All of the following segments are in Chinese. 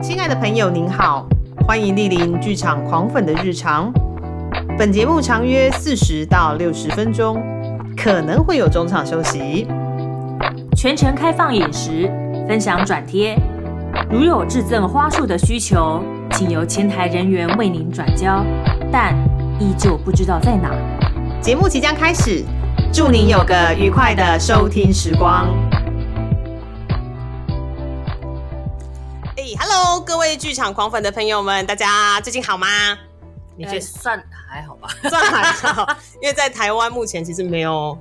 亲爱的朋友，您好，欢迎莅临剧场狂粉的日常。本节目长约四十到六十分钟，可能会有中场休息。全程开放饮食，分享转贴。如有致赠花束的需求，请由前台人员为您转交，但依旧不知道在哪。节目即将开始，祝您有个愉快的收听时光。哎，Hello，各位剧场狂粉的朋友们，大家最近好吗？你觉得算还好吧？算还好，因为在台湾目前其实没有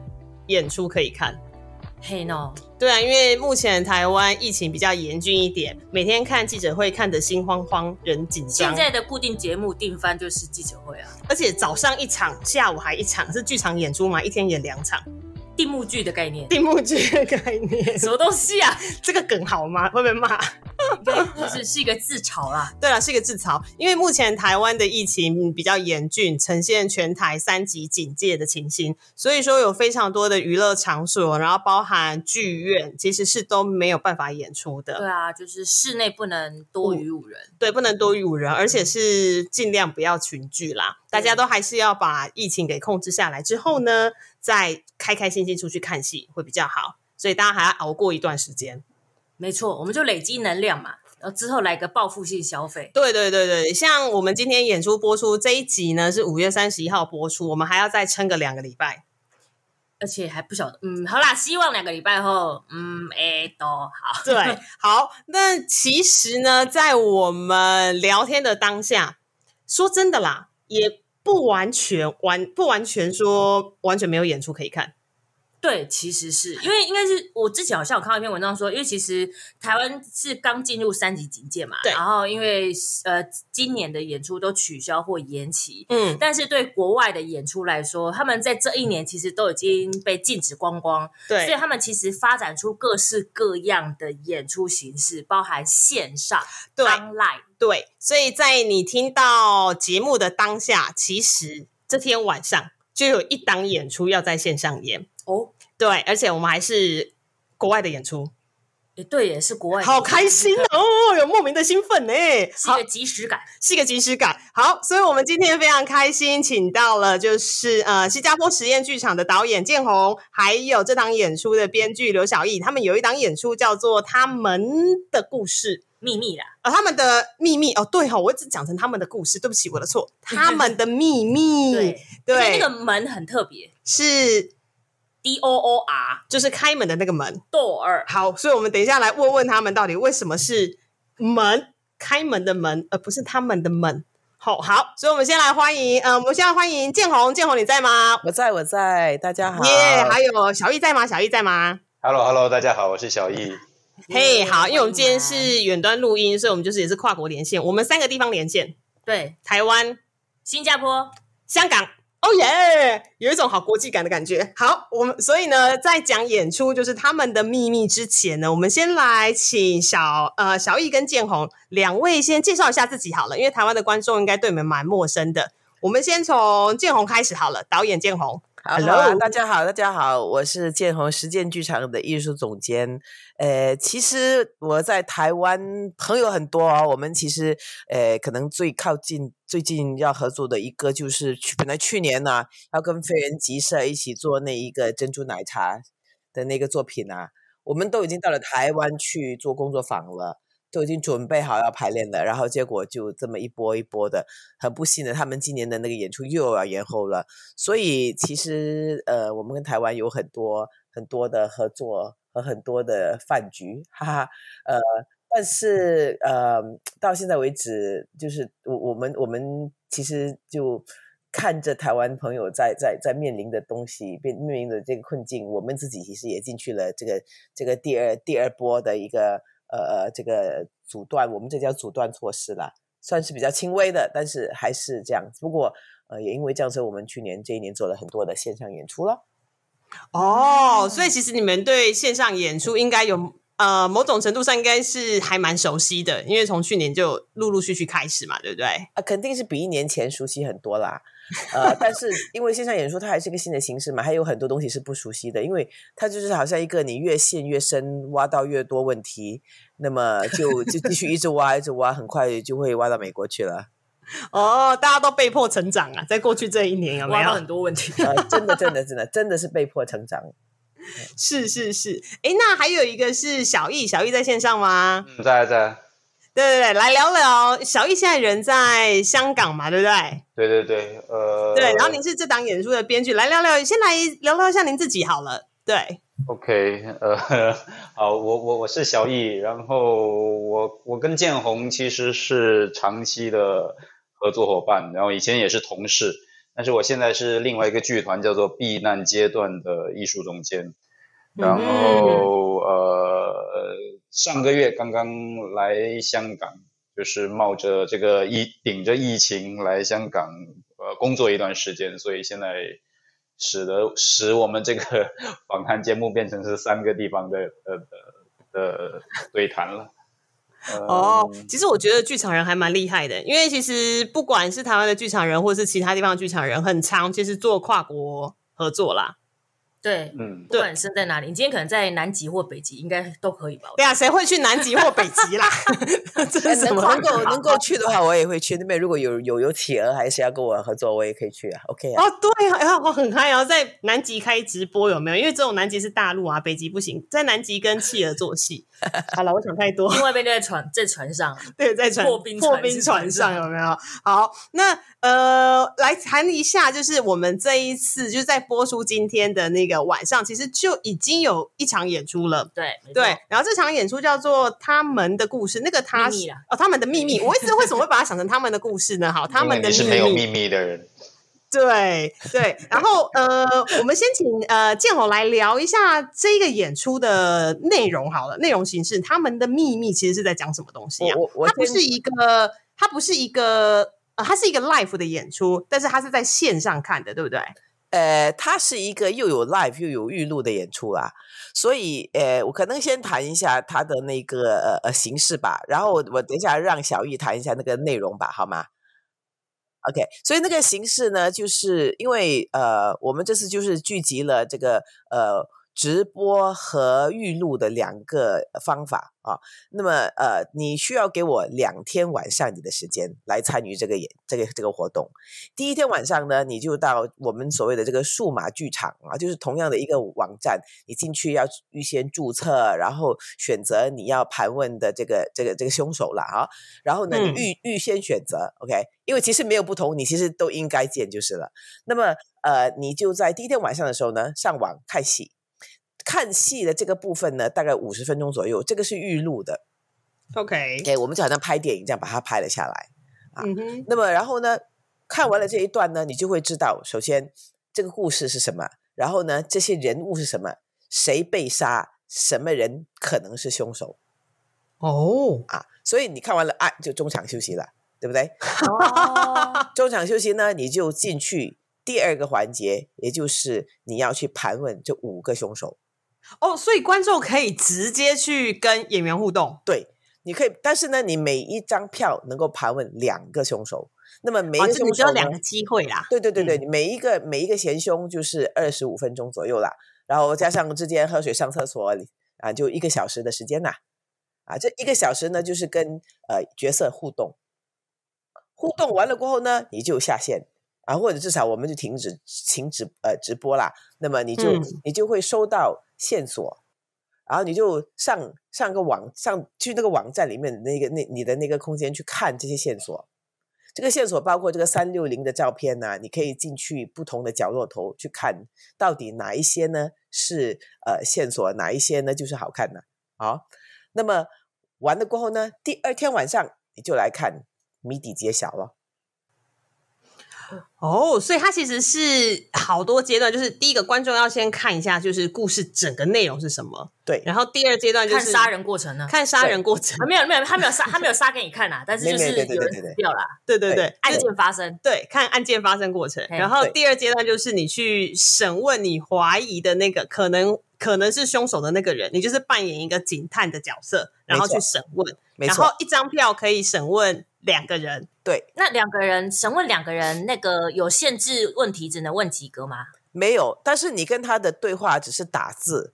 演出可以看。嘿喏，对啊，因为目前台湾疫情比较严峻一点，每天看记者会看得心慌慌，人紧张。现在的固定节目定番就是记者会啊，而且早上一场，下午还一场，是剧场演出嘛，一天演两场。定目剧的概念，定目剧的概念，什么东西啊？这个梗好吗？会被骂？就是是一个自嘲啦。对了，是一个自嘲，因为目前台湾的疫情比较严峻，呈现全台三级警戒的情形，所以说有非常多的娱乐场所，然后包含剧院，其实是都没有办法演出的。对啊，就是室内不能多于五人，对，不能多于五人，而且是尽量不要群聚啦。大家都还是要把疫情给控制下来之后呢。再开开心心出去看戏会比较好，所以大家还要熬过一段时间。没错，我们就累积能量嘛，然后之后来个报复性消费。对对对对，像我们今天演出播出这一集呢，是五月三十一号播出，我们还要再撑个两个礼拜，而且还不晓得。嗯，好啦，希望两个礼拜后，嗯，哎，都好。对，好。那其实呢，在我们聊天的当下，说真的啦，也。不完全完不完全说完全没有演出可以看，对，其实是因为应该是我之前好像有看到一篇文章说，因为其实台湾是刚进入三级警戒嘛，然后因为呃今年的演出都取消或延期，嗯，但是对国外的演出来说，他们在这一年其实都已经被禁止光光，对，所以他们其实发展出各式各样的演出形式，包含线上、online。对，所以在你听到节目的当下，其实这天晚上就有一档演出要在线上演哦。对，而且我们还是国外的演出，也对，也是国外，好开心哦，有莫名的兴奋呢，是一个即时感，是一个即时感。好，所以我们今天非常开心，请到了就是呃新加坡实验剧场的导演建宏，还有这档演出的编剧刘小艺，他们有一档演出叫做《他们的故事》。秘密啦，哦，他们的秘密哦，对哈，我一直讲成他们的故事，对不起，我的错，他们的秘密，对，那个门很特别，是 D O O R，就是开门的那个门，door。好，所以我们等一下来问问他们，到底为什么是门开门的门，而不是他们的门。好，好，所以我们先来欢迎，嗯，我们现在欢迎建宏，建宏你在吗？我在，我在，大家好。耶，还有小易在吗？小易在吗？Hello，Hello，大家好，我是小易。嘿，好，因为我们今天是远端录音，所以我们就是也是跨国连线，我们三个地方连线，对，台湾、新加坡、香港，哦耶，有一种好国际感的感觉。好，我们所以呢，在讲演出就是他们的秘密之前呢，我们先来请小呃小易跟建宏两位先介绍一下自己好了，因为台湾的观众应该对你们蛮陌生的。我们先从建宏开始好了，导演建宏。Hello，大家好，大家好，我是建宏实践剧场的艺术总监。呃，其实我在台湾朋友很多哦。我们其实呃，可能最靠近、最近要合作的一个，就是去本来去年呢，要跟飞人集社一起做那一个珍珠奶茶的那个作品啊，我们都已经到了台湾去做工作坊了。都已经准备好要排练了，然后结果就这么一波一波的，很不幸的，他们今年的那个演出又要延后了。所以其实呃，我们跟台湾有很多很多的合作和很多的饭局，哈哈。呃，但是呃，到现在为止，就是我我们我们其实就看着台湾朋友在在在面临的东西，面面临的这个困境，我们自己其实也进去了这个这个第二第二波的一个。呃呃，这个阻断，我们这叫阻断措施啦，算是比较轻微的，但是还是这样。不过，呃，也因为这样，所以我们去年这一年做了很多的线上演出了。哦，所以其实你们对线上演出应该有呃，某种程度上应该是还蛮熟悉的，因为从去年就陆陆续续开始嘛，对不对？啊，肯定是比一年前熟悉很多啦。呃，但是 因为线上演出它还是一个新的形式嘛，还有很多东西是不熟悉的，因为它就是好像一个你越陷越深，挖到越多问题，那么就就继续一直挖，一直挖，很快就会挖到美国去了。哦，大家都被迫成长啊，在过去这一年有没有很多问题？呃，真的，真的，真的，真的是被迫成长。是是是，哎，那还有一个是小易，小易在线上吗？嗯，在在。对对对，来聊聊。小易现在人在香港嘛，对不对？对对对，呃。对，然后您是这档演出的编剧，来聊聊，先来聊聊一下您自己好了。对。OK，呃，好，我我我是小易，然后我我跟建宏其实是长期的合作伙伴，然后以前也是同事。但是我现在是另外一个剧团，叫做避难阶段的艺术总监。然后呃，上个月刚刚来香港，就是冒着这个疫顶着疫情来香港呃工作一段时间，所以现在使得使我们这个访谈节目变成是三个地方的呃的对谈了。哦，其实我觉得剧场人还蛮厉害的，因为其实不管是台湾的剧场人，或是其他地方的剧场人，很常其实做跨国合作啦。对，嗯，不管身在哪里，你今天可能在南极或北极，应该都可以吧？对啊，谁会去南极或北极啦？能能够能够去的话，我也会去那边。如果有有有企鹅，还是要跟我合作，我也可以去啊。OK 啊？哦，对啊，我很嗨啊，在南极开直播有没有？因为这种南极是大陆啊，北极不行，在南极跟企鹅做戏。好了，我想太多。另外一边就在船，在船上，对，在船破冰破冰船上有没有？好，那呃，来谈一下，就是我们这一次就是在播出今天的那个晚上，其实就已经有一场演出了。对对，然后这场演出叫做《他们的故事》，那个他哦，他们的秘密。我一直为什么会把它想成他们的故事呢？好，他们的是没有秘密的人。对对，然后呃，我们先请呃建宏来聊一下这个演出的内容好了，内容形式，他们的秘密其实是在讲什么东西啊？它不是一个，它不是一个，呃，它是一个 live 的演出，但是它是在线上看的，对不对？呃，它是一个又有 live 又有预录的演出啦，所以呃，我可能先谈一下它的那个呃呃形式吧，然后我等一下让小玉谈一下那个内容吧，好吗？OK，所以那个形式呢，就是因为呃，我们这次就是聚集了这个呃。直播和预录的两个方法啊，那么呃，你需要给我两天晚上你的时间来参与这个演这个这个活动。第一天晚上呢，你就到我们所谓的这个数码剧场啊，就是同样的一个网站，你进去要预先注册，然后选择你要盘问的这个这个这个凶手了啊，然后呢预预先选择 OK，因为其实没有不同，你其实都应该见就是了。那么呃，你就在第一天晚上的时候呢，上网看戏。看戏的这个部分呢，大概五十分钟左右，这个是预录的。OK，OK，我们就好像拍电影这样把它拍了下来啊。那么然后呢，看完了这一段呢，你就会知道，首先这个故事是什么，然后呢，这些人物是什么，谁被杀，什么人可能是凶手。哦，啊，所以你看完了啊，就中场休息了，对不对？中场休息呢，你就进去第二个环节，也就是你要去盘问这五个凶手。哦，所以观众可以直接去跟演员互动。对，你可以，但是呢，你每一张票能够盘问两个凶手，那么每一个凶手有两个机会啦。对对对对，每一个每一个嫌凶就是二十五分钟左右啦，然后加上之间喝水、上厕所啊，就一个小时的时间啦。啊，这一个小时呢，就是跟呃角色互动，互动完了过后呢，你就下线啊，或者至少我们就停止停止呃直播啦。那么你就你就会收到。线索，然后你就上上个网上去那个网站里面那个那你的那个空间去看这些线索。这个线索包括这个三六零的照片呢，你可以进去不同的角落头去看，到底哪一些呢是呃线索，哪一些呢就是好看的。好，那么完了过后呢，第二天晚上你就来看谜底揭晓了。哦，所以它其实是好多阶段，就是第一个观众要先看一下，就是故事整个内容是什么，对。然后第二阶段就是杀人过程呢，看杀人过程，没有没有，他没有杀，他没有杀给你看啊，但是就是有人死掉了，对对对，案件发生，对，看案件发生过程。然后第二阶段就是你去审问你怀疑的那个可能可能是凶手的那个人，你就是扮演一个警探的角色，然后去审问，没错，然后一张票可以审问两个人，对，那两个人审问两个人，那个有限制问题，只能问几个吗？没有，但是你跟他的对话只是打字。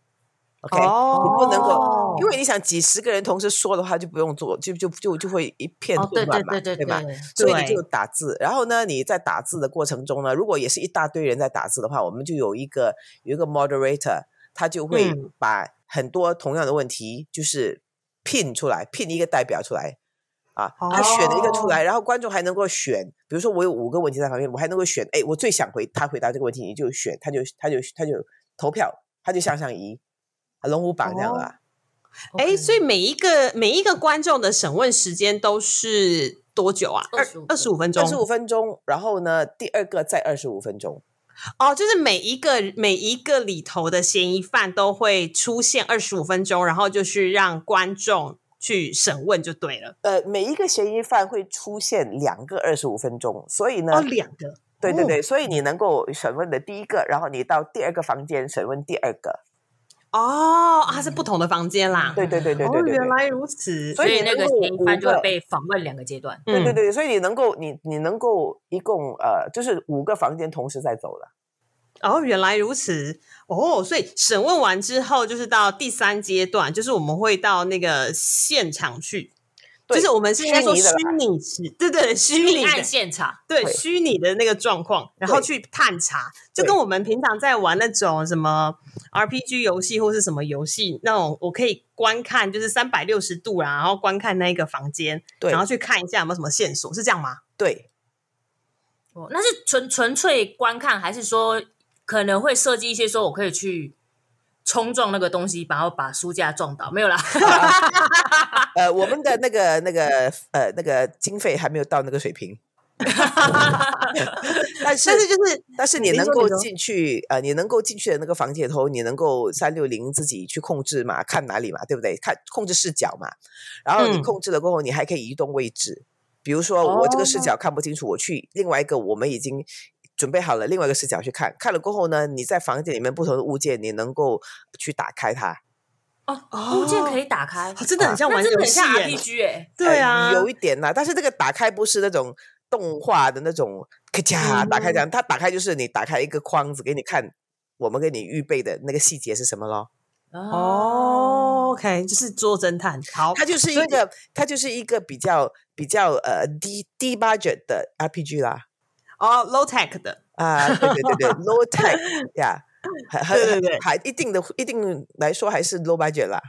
OK，你不能够，因为你想几十个人同时说的话，就不用做，就就就就会一片混乱嘛，对吧？所以你就打字，然后呢，你在打字的过程中呢，如果也是一大堆人在打字的话，我们就有一个有一个 moderator，他就会把很多同样的问题就是拼出来，拼一个代表出来啊，他选了一个出来，然后观众还能够选，比如说我有五个问题在旁边，我还能够选，哎，我最想回他回答这个问题，你就选，他就他就他就投票，他就向上移。龙虎榜这样啊？哎，所以每一个每一个观众的审问时间都是多久啊？二二十五分钟，二十五分钟。然后呢，第二个再二十五分钟。哦，就是每一个每一个里头的嫌疑犯都会出现二十五分钟，然后就是让观众去审问就对了。呃，每一个嫌疑犯会出现两个二十五分钟，所以呢，哦，两个，对对对，所以你能够审问的第一个，然后你到第二个房间审问第二个。哦，它是不同的房间啦。对对对对对对，原来如此。所以那个嫌疑犯就会被访问两个阶段。对对对，所以你能够你你能够一共呃，就是五个房间同时在走了。哦，原来如此。哦，所以审问完之后，就是到第三阶段，就是我们会到那个现场去。就是我们是应该说虚拟是，对对，虚拟案现场，对虚拟的那个状况，然后去探查，就跟我们平常在玩那种什么 RPG 游戏或是什么游戏那种，我可以观看，就是三百六十度啊，然后观看那一个房间，然后去看一下有没有什么线索，是这样吗？对，哦，那是纯纯粹观看，还是说可能会设计一些说我可以去？冲撞那个东西，然后把书架撞倒，没有啦。呃，我们的那个、那个、呃、那个经费还没有到那个水平。但是，但是就是，但是你能够进去，呃，你能够进去的那个房间头，你能够三六零自己去控制嘛？看哪里嘛？对不对？看控制视角嘛？然后你控制了过后，你还可以移动位置。比如说，我这个视角看不清楚，我去另外一个，我们已经。准备好了，另外一个视角去看，看了过后呢，你在房间里面不同的物件，你能够去打开它。哦，物件可以打开，真的很像玩游戏，RPG 哎，对啊，有一点呐，但是这个打开不是那种动画的那种咔嚓打开这样，它打开就是你打开一个框子给你看，我们给你预备的那个细节是什么咯？哦，OK，就是做侦探，好，它就是一个，它就是一个比较比较呃低低 budget 的 RPG 啦。哦，low tech 的啊，对对对对，low tech 呀，还还对对，还一定的一定来说还是 low budget 啦。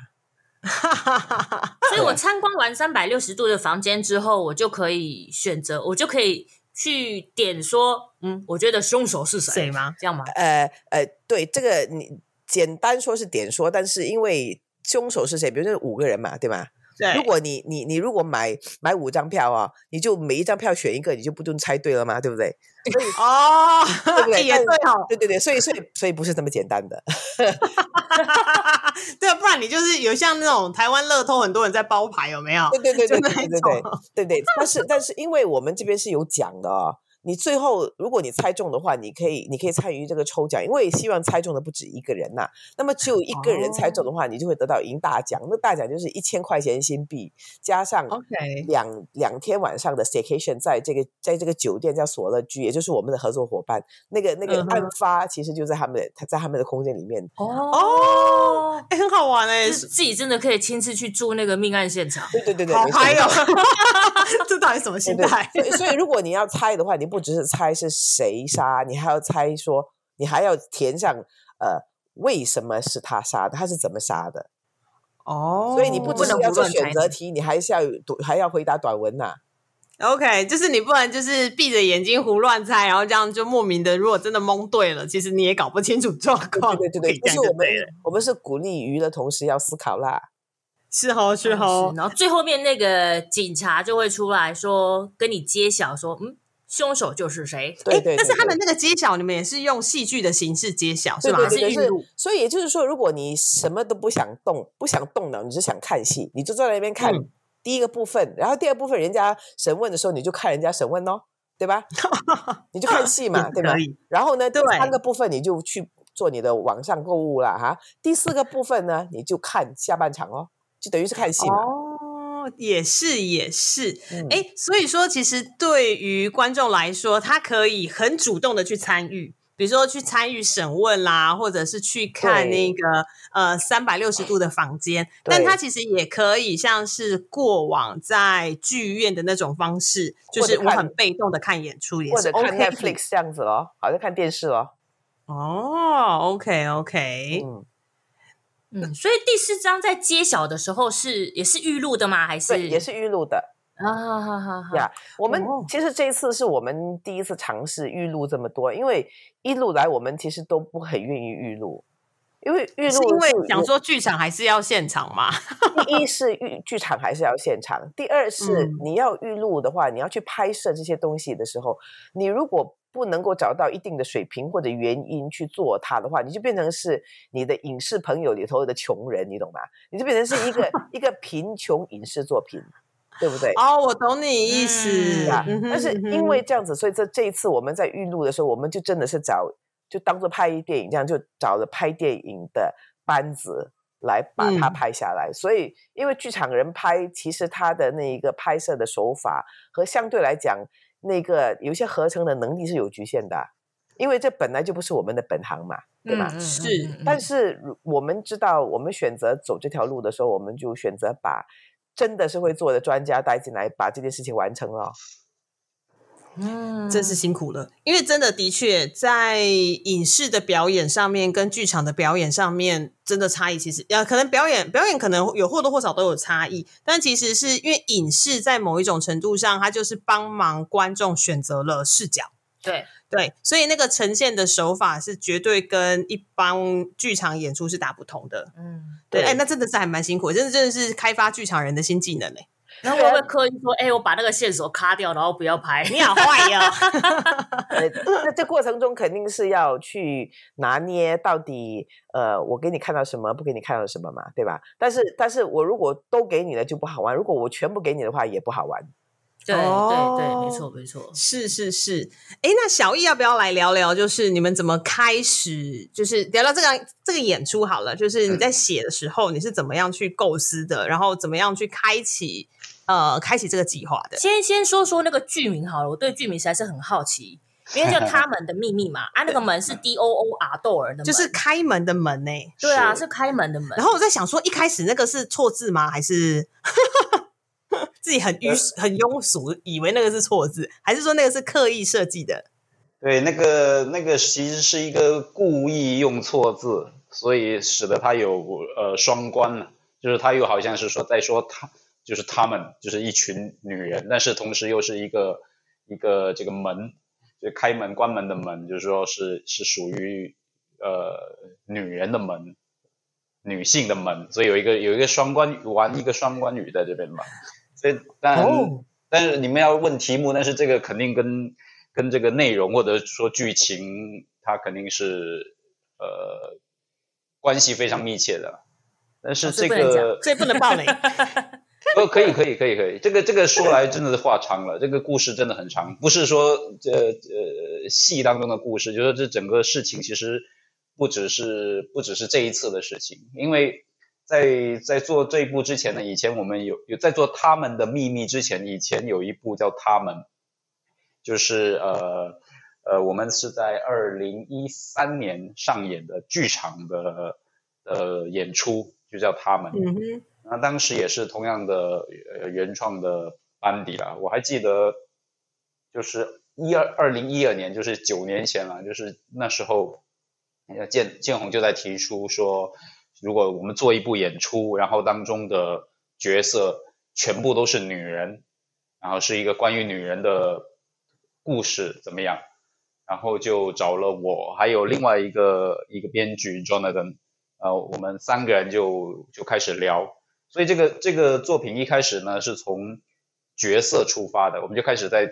所以我参观完三百六十度的房间之后，我就可以选择，我就可以去点说，嗯，我觉得凶手是谁吗？这样吗？呃呃，对，这个你简单说是点说，但是因为凶手是谁，比如说五个人嘛，对吗？如果你你你如果买买五张票啊，你就每一张票选一个，你就不用猜对了嘛？对不对？哦，对不对？也对哦，对对对，所以所以所以不是这么简单的。对，不然你就是有像那种台湾乐透，很多人在包牌，有没有？对对对对对对对对对。但是但是，因为我们这边是有奖的啊。你最后，如果你猜中的话，你可以，你可以参与这个抽奖，因为希望猜中的不止一个人呐。那么只有一个人猜中的话，你就会得到赢大奖。那大奖就是一千块钱新币，加上两两天晚上的 staycation，在这个在这个酒店叫索乐居，也就是我们的合作伙伴。那个那个案发其实就在他们的在他们的空间里面。哦，哎，很好玩哎，自己真的可以亲自去住那个命案现场。对对对对，好嗨哦！这到底什么心态？所以如果你要猜的话，你不只是猜是谁杀，你还要猜说，你还要填上呃，为什么是他杀的，他是怎么杀的？哦，所以你不只是要做选择题，你还是要读还要回答短文呐。OK，就是你不能就是闭着眼睛胡乱猜，然后这样就莫名的，如果真的蒙对了，其实你也搞不清楚状况。对对对，不是我们我们是鼓励鱼的同时要思考啦。是哦，是哦，然后最后面那个警察就会出来说，跟你揭晓说，嗯。凶手就是谁？对对，但是他们那个揭晓，你们也是用戏剧的形式揭晓，是吧？是预录。所以也就是说，如果你什么都不想动，不想动脑，你就想看戏，你就坐在那边看第一个部分，然后第二部分人家审问的时候，你就看人家审问哦，对吧？你就看戏嘛，对吧？然后呢，第三个部分你就去做你的网上购物了哈。第四个部分呢，你就看下半场哦，就等于是看戏嘛。哦，也是也是，哎，所以说其实对于观众来说，他可以很主动的去参与。比如说去参与审问啦，或者是去看那个呃三百六十度的房间，但他其实也可以像是过往在剧院的那种方式，就是我很被动的看演出，也是 OK Netflix 这样子咯，好像看电视咯。哦，OK OK，嗯嗯，所以第四章在揭晓的时候是也是预录的吗？还是也是预录的？啊哈哈哈！呀，我们其实这一次是我们第一次尝试预录这么多，因为一路来我们其实都不很愿意预录，因为预录因为想说剧场还是要现场嘛。第一是预剧场还是要现场，第二是你要预录的话，你要去拍摄这些东西的时候，你如果不能够找到一定的水平或者原因去做它的话，你就变成是你的影视朋友里头的穷人，你懂吗？你就变成是一个 一个贫穷影视作品。对不对？哦，我懂你意思。但是因为这样子，所以这这一次我们在预录的时候，我们就真的是找，就当做拍电影这样，就找了拍电影的班子来把它拍下来。所以，因为剧场人拍，其实他的那一个拍摄的手法和相对来讲，那个有些合成的能力是有局限的，因为这本来就不是我们的本行嘛，对吧？是。但是我们知道，我们选择走这条路的时候，我们就选择把。真的是会做的专家带进来，把这件事情完成了。嗯，真是辛苦了，因为真的的确在影视的表演上面跟剧场的表演上面，真的差异其实呃，可能表演表演可能有或多或少都有差异，但其实是因为影视在某一种程度上，它就是帮忙观众选择了视角。对对，所以那个呈现的手法是绝对跟一般剧场演出是打不同的。嗯，对，哎，那真的是还蛮辛苦，真的真的是开发剧场人的新技能嘞。然后我会刻意说，哎，我把那个线索卡掉，然后不要拍。你好坏呀！那这过程中肯定是要去拿捏到底，呃，我给你看到什么，不给你看到什么嘛，对吧？但是，但是我如果都给你了就不好玩，如果我全部给你的话也不好玩。对对对，没错没错，是是是。哎，那小易要不要来聊聊？就是你们怎么开始？就是聊聊这个这个演出好了。就是你在写的时候，你是怎么样去构思的？然后怎么样去开启呃开启这个计划的？先先说说那个剧名好了，我对剧名实在是很好奇，因为叫他们的秘密嘛。啊，那个门是 D O O R 豆儿的，就是开门的门呢。对啊，是开门的门。然后我在想说，一开始那个是错字吗？还是？自己很庸很庸俗，以为那个是错字，还是说那个是刻意设计的？对，那个那个其实是一个故意用错字，所以使得它有呃双关了，就是他又好像是说在说他就是他们就是一群女人，但是同时又是一个一个这个门就开门关门的门，就是说是是属于呃女人的门，女性的门，所以有一个有一个双关玩一个双关语在这边嘛。所以但但是你们要问题目，但是这个肯定跟跟这个内容或者说剧情，它肯定是呃关系非常密切的。但是这个这不能暴雷。哦，可以可以可以可以，这个这个说来真的是话长了，这个故事真的很长，不是说这呃戏当中的故事，就是这整个事情其实不只是不只是这一次的事情，因为。在在做这一部之前呢，以前我们有有在做他们的秘密之前，以前有一部叫他们，就是呃呃，我们是在二零一三年上演的剧场的呃演出，就叫他们。嗯。那当时也是同样的呃原创的班底啦，我还记得，就是一二二零一二年，就是九年前了，就是那时候，建建宏就在提出说。如果我们做一部演出，然后当中的角色全部都是女人，然后是一个关于女人的故事，怎么样？然后就找了我，还有另外一个一个编剧 Jonathan，呃，我们三个人就就开始聊。所以这个这个作品一开始呢，是从角色出发的，我们就开始在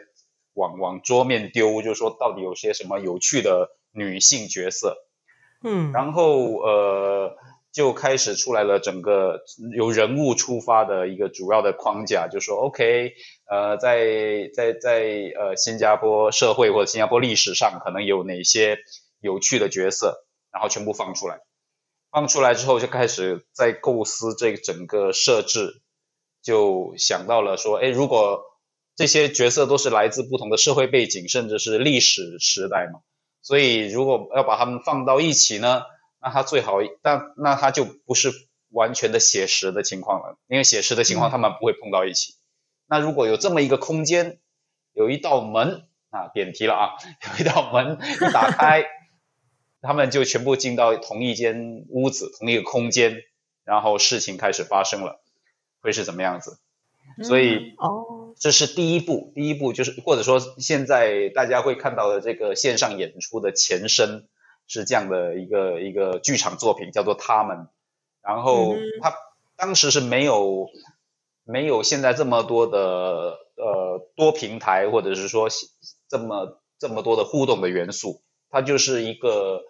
往往桌面丢，就说到底有些什么有趣的女性角色，嗯，然后呃。就开始出来了，整个由人物出发的一个主要的框架，就说 OK，呃，在在在呃新加坡社会或者新加坡历史上，可能有哪些有趣的角色，然后全部放出来。放出来之后，就开始在构思这整个设置，就想到了说，哎，如果这些角色都是来自不同的社会背景，甚至是历史时代嘛，所以如果要把他们放到一起呢，那他最好，但那他就不是完全的写实的情况了，因为写实的情况他们不会碰到一起。那如果有这么一个空间，有一道门啊，点题了啊，有一道门一打开。他们就全部进到同一间屋子、同一个空间，然后事情开始发生了，会是怎么样子？所以，哦，这是第一步。第一步就是，或者说现在大家会看到的这个线上演出的前身是这样的一个一个剧场作品，叫做《他们》。然后，他当时是没有没有现在这么多的呃多平台，或者是说这么这么多的互动的元素，它就是一个。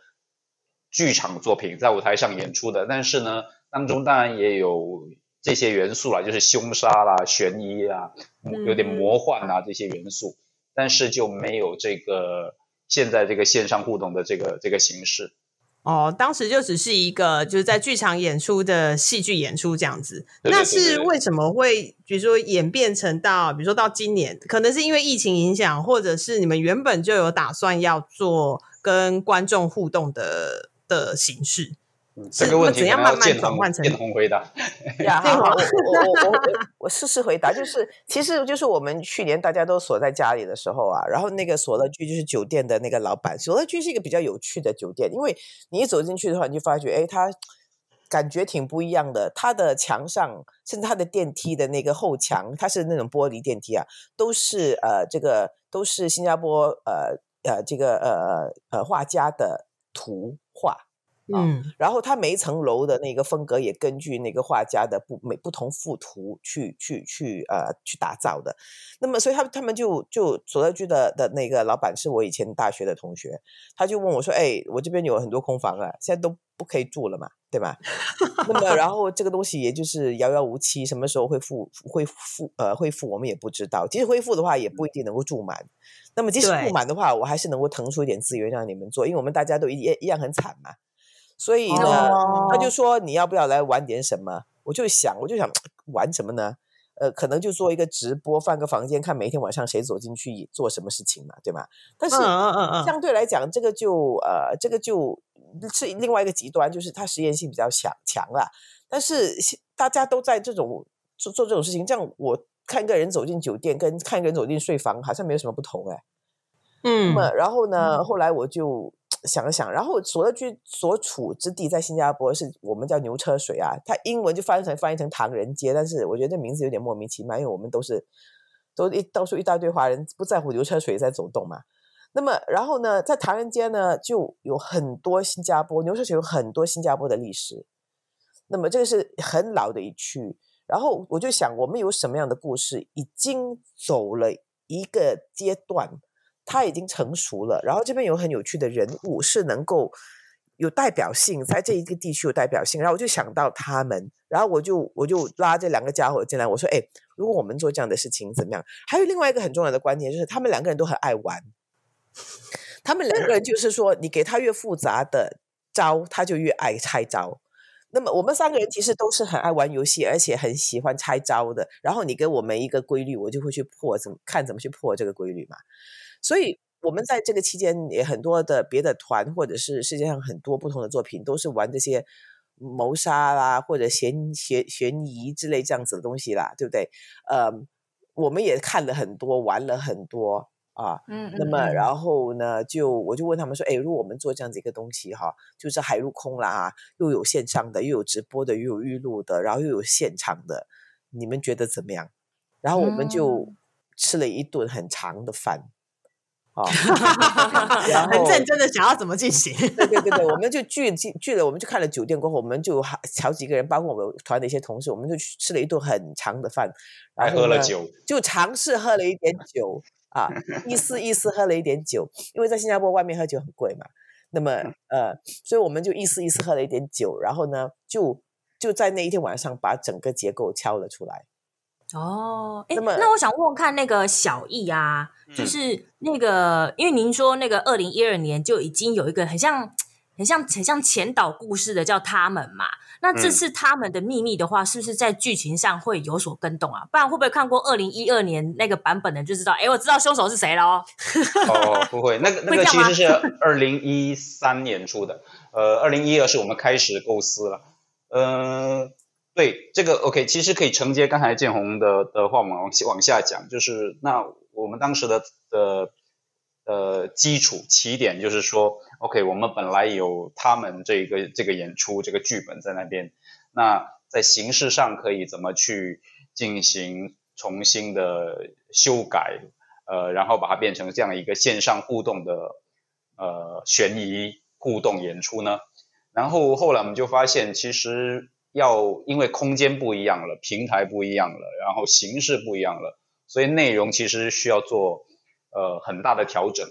剧场作品在舞台上演出的，但是呢，当中当然也有这些元素啦，就是凶杀啦、悬疑啊，有点魔幻啊这些元素，但是就没有这个现在这个线上互动的这个这个形式。哦，当时就只是一个就是在剧场演出的戏剧演出这样子。那是为什么会比如说演变成到比如说到今年，可能是因为疫情影响，或者是你们原本就有打算要做跟观众互动的？的形式，这个问题怎样慢慢转换成建宏回答？呀，我我 我我我试试回答，就是其实就是我们去年大家都锁在家里的时候啊，然后那个锁乐居就是酒店的那个老板，锁乐居是一个比较有趣的酒店，因为你一走进去的话，你就发觉哎，它感觉挺不一样的，它的墙上甚至它的电梯的那个后墙，它是那种玻璃电梯啊，都是呃这个都是新加坡呃呃这个呃呃画家的图。画，嗯，然后他每一层楼的那个风格也根据那个画家的不每不同附图去去去呃去打造的。那么，所以他他们就就所在居的的那个老板是我以前大学的同学，他就问我说：“哎，我这边有很多空房啊，现在都不可以住了嘛，对吧？那么，然后这个东西也就是遥遥无期，什么时候会复会复呃恢复，我们也不知道。即使恢复的话，也不一定能够住满。”那么即使不满的话，我还是能够腾出一点资源让你们做，因为我们大家都一一样很惨嘛。所以呢，他就说你要不要来玩点什么？我就想，我就想玩什么呢？呃，可能就做一个直播，放个房间，看每天晚上谁走进去做什么事情嘛，对吗？但是相对来讲，这个就呃，这个就是另外一个极端，就是它实验性比较强强了。但是大家都在这种做做这种事情，这样我。看一个人走进酒店，跟看一个人走进睡房，好像没有什么不同哎。嗯，那么然后呢？后来我就想了想，然后所居所处之地在新加坡，是我们叫牛车水啊。它英文就翻译成翻译成唐人街，但是我觉得这名字有点莫名其妙，因为我们都是都一到处一大堆华人不在乎牛车水在走动嘛。那么然后呢，在唐人街呢，就有很多新加坡牛车水有很多新加坡的历史。那么这个是很老的一区。然后我就想，我们有什么样的故事已经走了一个阶段，他已经成熟了。然后这边有很有趣的人物，是能够有代表性，在这一个地区有代表性。然后我就想到他们，然后我就我就拉这两个家伙进来，我说：“哎，如果我们做这样的事情怎么样？”还有另外一个很重要的观点，就是他们两个人都很爱玩。他们两个人就是说，你给他越复杂的招，他就越爱拆招。那么我们三个人其实都是很爱玩游戏，而且很喜欢拆招的。然后你给我们一个规律，我就会去破，怎么看怎么去破这个规律嘛。所以，我们在这个期间也很多的别的团，或者是世界上很多不同的作品，都是玩这些谋杀啦，或者悬悬悬疑之类这样子的东西啦，对不对？呃，我们也看了很多，玩了很多。啊，嗯，那么然后呢，就我就问他们说，哎，如果我们做这样子一个东西哈，就是海陆空啦，又有线上的，又有直播的，又有预录的，然后又有现场的，你们觉得怎么样？然后我们就吃了一顿很长的饭，啊，很认真的想要怎么进行？对对对对，我们就聚聚聚了，我们就看了酒店过后，我们就好好几个人，包括我们团的一些同事，我们就去吃了一顿很长的饭，还喝了酒，就尝试喝了一点酒。啊，意思意思喝了一点酒，因为在新加坡外面喝酒很贵嘛。那么呃，所以我们就意思意思喝了一点酒，然后呢，就就在那一天晚上把整个结构敲了出来。哦，那那我想问问看，那个小易啊，就是那个，因为您说那个二零一二年就已经有一个很像很像很像前导故事的叫他们嘛。那这次他们的秘密的话，是不是在剧情上会有所跟动啊？不然会不会看过二零一二年那个版本的就知道？哎，我知道凶手是谁了哦。哦，不会，那个那个其实是 二零一三年出的。呃，二零一二是我们开始构思了。嗯，对，这个 OK，其实可以承接刚才建宏的的话，往往往下讲，就是那我们当时的的。呃，基础起点就是说，OK，我们本来有他们这个这个演出这个剧本在那边，那在形式上可以怎么去进行重新的修改，呃，然后把它变成这样一个线上互动的呃悬疑互动演出呢？然后后来我们就发现，其实要因为空间不一样了，平台不一样了，然后形式不一样了，所以内容其实需要做。呃，很大的调整，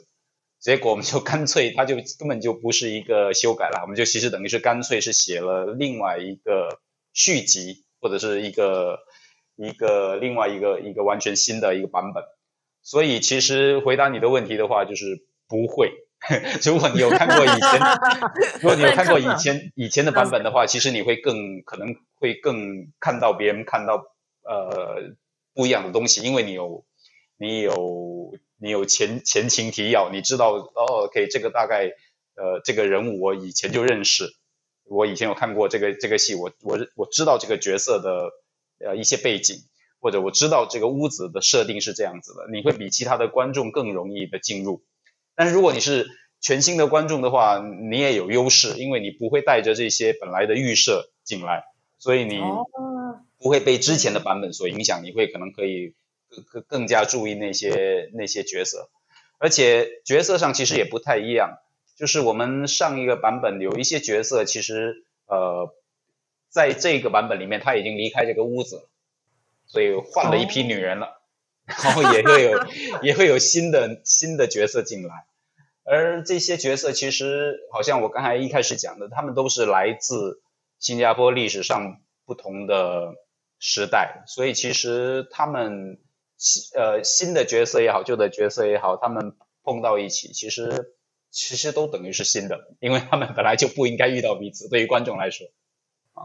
结果我们就干脆，它就根本就不是一个修改了，我们就其实等于是干脆是写了另外一个续集，或者是一个一个另外一个一个完全新的一个版本。所以其实回答你的问题的话，就是不会。如果你有看过以前，如果你有看过以前以前的版本的话，其实你会更可能会更看到别人看到呃不一样的东西，因为你有你有。你有前前情提要，你知道哦，OK，这个大概，呃，这个人物我以前就认识，我以前有看过这个这个戏，我我我知道这个角色的呃一些背景，或者我知道这个屋子的设定是这样子的，你会比其他的观众更容易的进入。但是如果你是全新的观众的话，你也有优势，因为你不会带着这些本来的预设进来，所以你不会被之前的版本所影响，你会可能可以。更更加注意那些那些角色，而且角色上其实也不太一样。就是我们上一个版本有一些角色，其实呃，在这个版本里面他已经离开这个屋子了，所以换了一批女人了，然后也会有也会有新的新的角色进来。而这些角色其实好像我刚才一开始讲的，他们都是来自新加坡历史上不同的时代，所以其实他们。新呃新的角色也好，旧的角色也好，他们碰到一起，其实其实都等于是新的，因为他们本来就不应该遇到彼此。对于观众来说，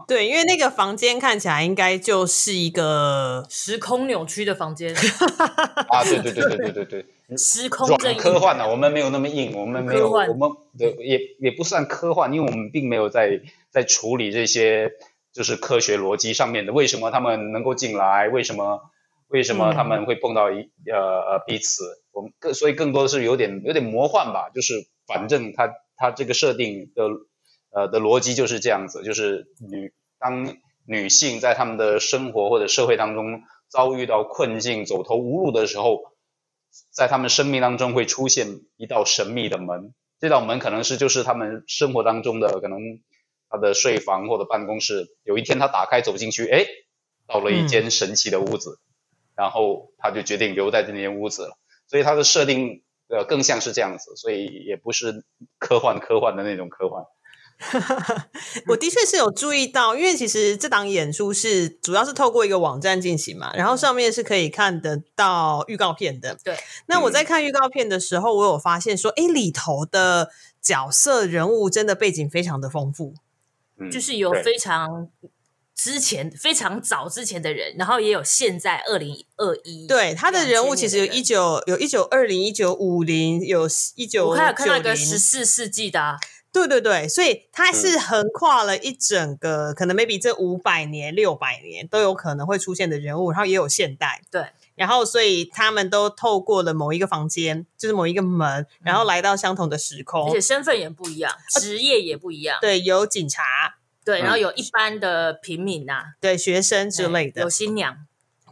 对，因为那个房间看起来应该就是一个时空扭曲的房间 啊！对对对对对对对，时空科幻呢，我们没有那么硬，我们没有，我们对也也不算科幻，因为我们并没有在在处理这些就是科学逻辑上面的，为什么他们能够进来，为什么？为什么他们会碰到一呃呃彼此？我们更所以更多的是有点有点魔幻吧，就是反正他他这个设定的呃的逻辑就是这样子，就是女当女性在他们的生活或者社会当中遭遇到困境、走投无路的时候，在他们生命当中会出现一道神秘的门，这道门可能是就是他们生活当中的可能他的睡房或者办公室，有一天他打开走进去，哎，到了一间神奇的屋子。然后他就决定留在这间屋子了，所以他的设定呃更像是这样子，所以也不是科幻科幻的那种科幻。我的确是有注意到，因为其实这档演出是主要是透过一个网站进行嘛，然后上面是可以看得到预告片的。对，那我在看预告片的时候，我有发现说，哎，里头的角色人物真的背景非常的丰富，就是有非常。之前非常早之前的人，然后也有现在二零二一，对他的人物其实有一九有一九二零一九五零有一九，我还有看到一个十四世纪的，对对对，所以它是横跨了一整个可能 maybe 这五百年六百年都有可能会出现的人物，然后也有现代，对，然后所以他们都透过了某一个房间，就是某一个门，然后来到相同的时空，而且身份也不一样，职业也不一样，对，有警察。对，然后有一般的平民呐，对学生之类的，有新娘，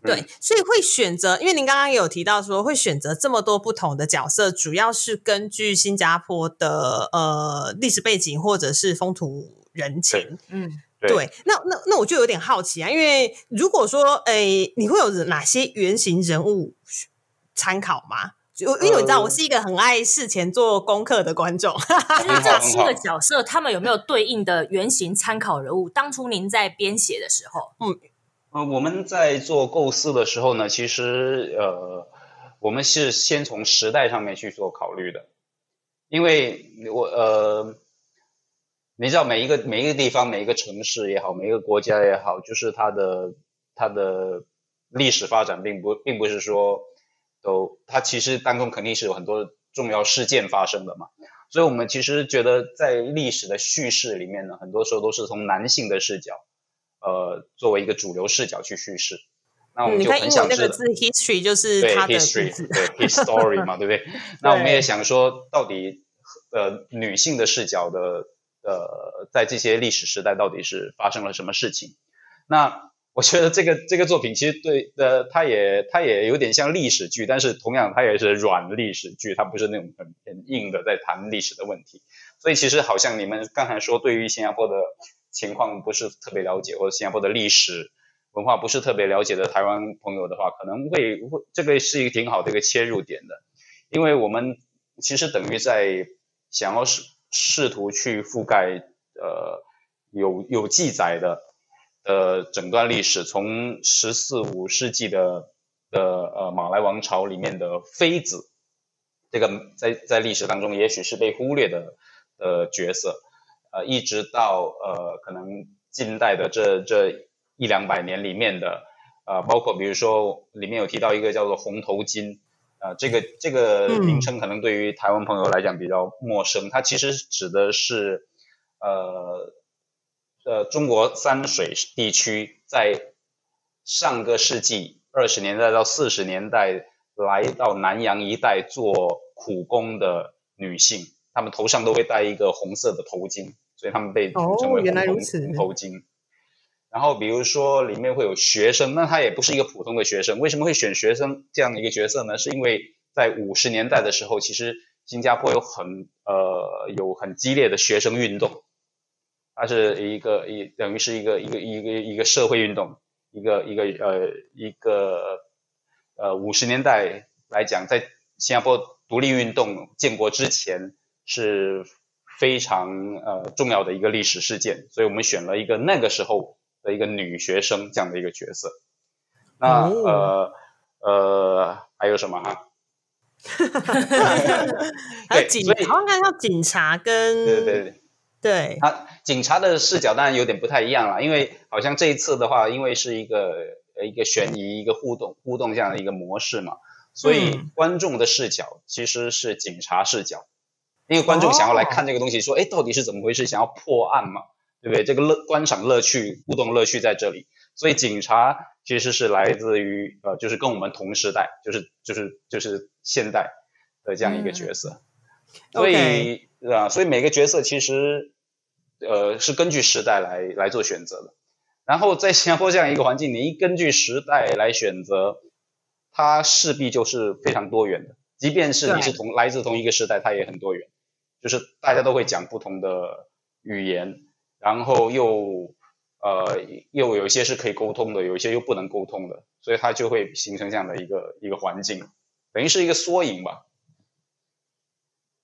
对，所以会选择，因为您刚刚有提到说会选择这么多不同的角色，主要是根据新加坡的呃历史背景或者是风土人情，嗯，对。那那那我就有点好奇啊，因为如果说诶，你会有哪些原型人物参考吗？就因为你知道，我是一个很爱事前做功课的观众。那这七个角色，他们有没有对应的原型参考人物？当初您在编写的时候，嗯，呃，我们在做构思的时候呢，其实呃，我们是先从时代上面去做考虑的，因为我呃，你知道每一个每一个地方每一个城市也好，每一个国家也好，就是它的它的历史发展并不并不是说都它其实当中肯定是有很多重要事件发生的嘛。所以我们其实觉得在历史的叙事里面呢，很多时候都是从男性的视角，呃，作为一个主流视角去叙事。那我们就很想知道，history 就是对 history 对 history 嘛，对不对？那我们也想说，到底呃女性的视角的呃，在这些历史时代到底是发生了什么事情？那我觉得这个这个作品其实对呃，它也它也有点像历史剧，但是同样它也是软历史剧，它不是那种很很硬的在谈历史的问题。所以其实好像你们刚才说，对于新加坡的情况不是特别了解，或者新加坡的历史。文化不是特别了解的台湾朋友的话，可能会会这个是一个挺好的一个切入点的，因为我们其实等于在想要试试图去覆盖呃有有记载的呃整段历史，从十四五世纪的的呃马来王朝里面的妃子，这个在在历史当中也许是被忽略的呃角色，呃一直到呃可能近代的这这。一两百年里面的，呃，包括比如说里面有提到一个叫做红头巾，呃，这个这个名称可能对于台湾朋友来讲比较陌生，它其实指的是，呃，呃，中国三水地区在上个世纪二十年代到四十年代来到南洋一带做苦工的女性，她们头上都会戴一个红色的头巾，所以他们被称为红头巾。然后比如说里面会有学生，那他也不是一个普通的学生。为什么会选学生这样的一个角色呢？是因为在五十年代的时候，其实新加坡有很呃有很激烈的学生运动，它是一个一等于是一个一个一个一个社会运动，一个一个呃一个呃五十年代来讲，在新加坡独立运动建国之前是非常呃重要的一个历史事件，所以我们选了一个那个时候。的一个女学生这样的一个角色，那呃呃还有什么哈？还有警，好像看到警察跟对对对。对，他警察的视角当然有点不太一样了，因为好像这一次的话，因为是一个一个悬疑、一个互动互动这样的一个模式嘛，所以观众的视角其实是警察视角，因为观众想要来看这个东西，说哎到底是怎么回事，想要破案嘛。对不对？这个乐观赏乐趣、互动乐趣在这里，所以警察其实是来自于呃，就是跟我们同时代，就是就是就是现代的这样一个角色。所以啊，所以每个角色其实呃是根据时代来来做选择的。然后在新加坡这样一个环境，你一根据时代来选择，它势必就是非常多元的。即便是你是同来自同一个时代，它也很多元，就是大家都会讲不同的语言。然后又呃又有一些是可以沟通的，有一些又不能沟通的，所以它就会形成这样的一个一个环境，等于是一个缩影吧。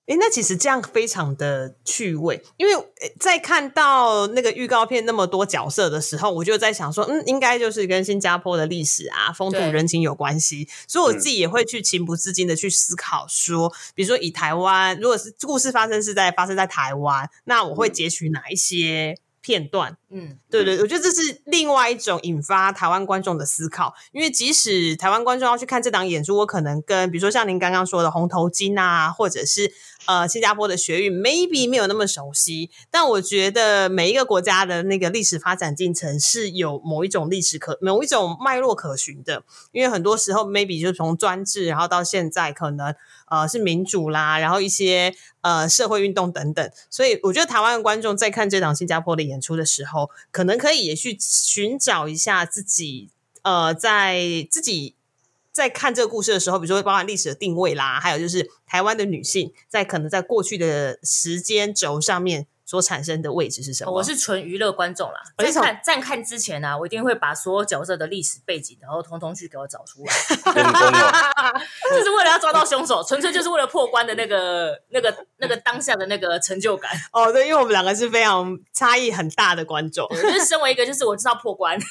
哎，那其实这样非常的趣味，因为在看到那个预告片那么多角色的时候，我就在想说，嗯，应该就是跟新加坡的历史啊、风土人情有关系，所以我自己也会去情不自禁的去思考说，比如说以台湾，如果是故事发生是在发生在台湾，那我会截取哪一些？片段，嗯，对对，我觉得这是另外一种引发台湾观众的思考，因为即使台湾观众要去看这档演出，我可能跟比如说像您刚刚说的红头巾啊，或者是呃新加坡的学运，maybe 没有那么熟悉，但我觉得每一个国家的那个历史发展进程是有某一种历史可某一种脉络可循的，因为很多时候 maybe 就从专制，然后到现在可能。呃，是民主啦，然后一些呃社会运动等等，所以我觉得台湾的观众在看这场新加坡的演出的时候，可能可以也去寻找一下自己呃，在自己在看这个故事的时候，比如说包含历史的定位啦，还有就是台湾的女性在可能在过去的时间轴上面。所产生的位置是什么？我是纯娱乐观众啦。在看在看之前呢，我一定会把所有角色的历史背景，然后通通去给我找出来。就是为了要抓到凶手，纯粹就是为了破关的那个、那个、那个当下的那个成就感。哦，对，因为我们两个是非常差异很大的观众。就是身为一个，就是我知道破关。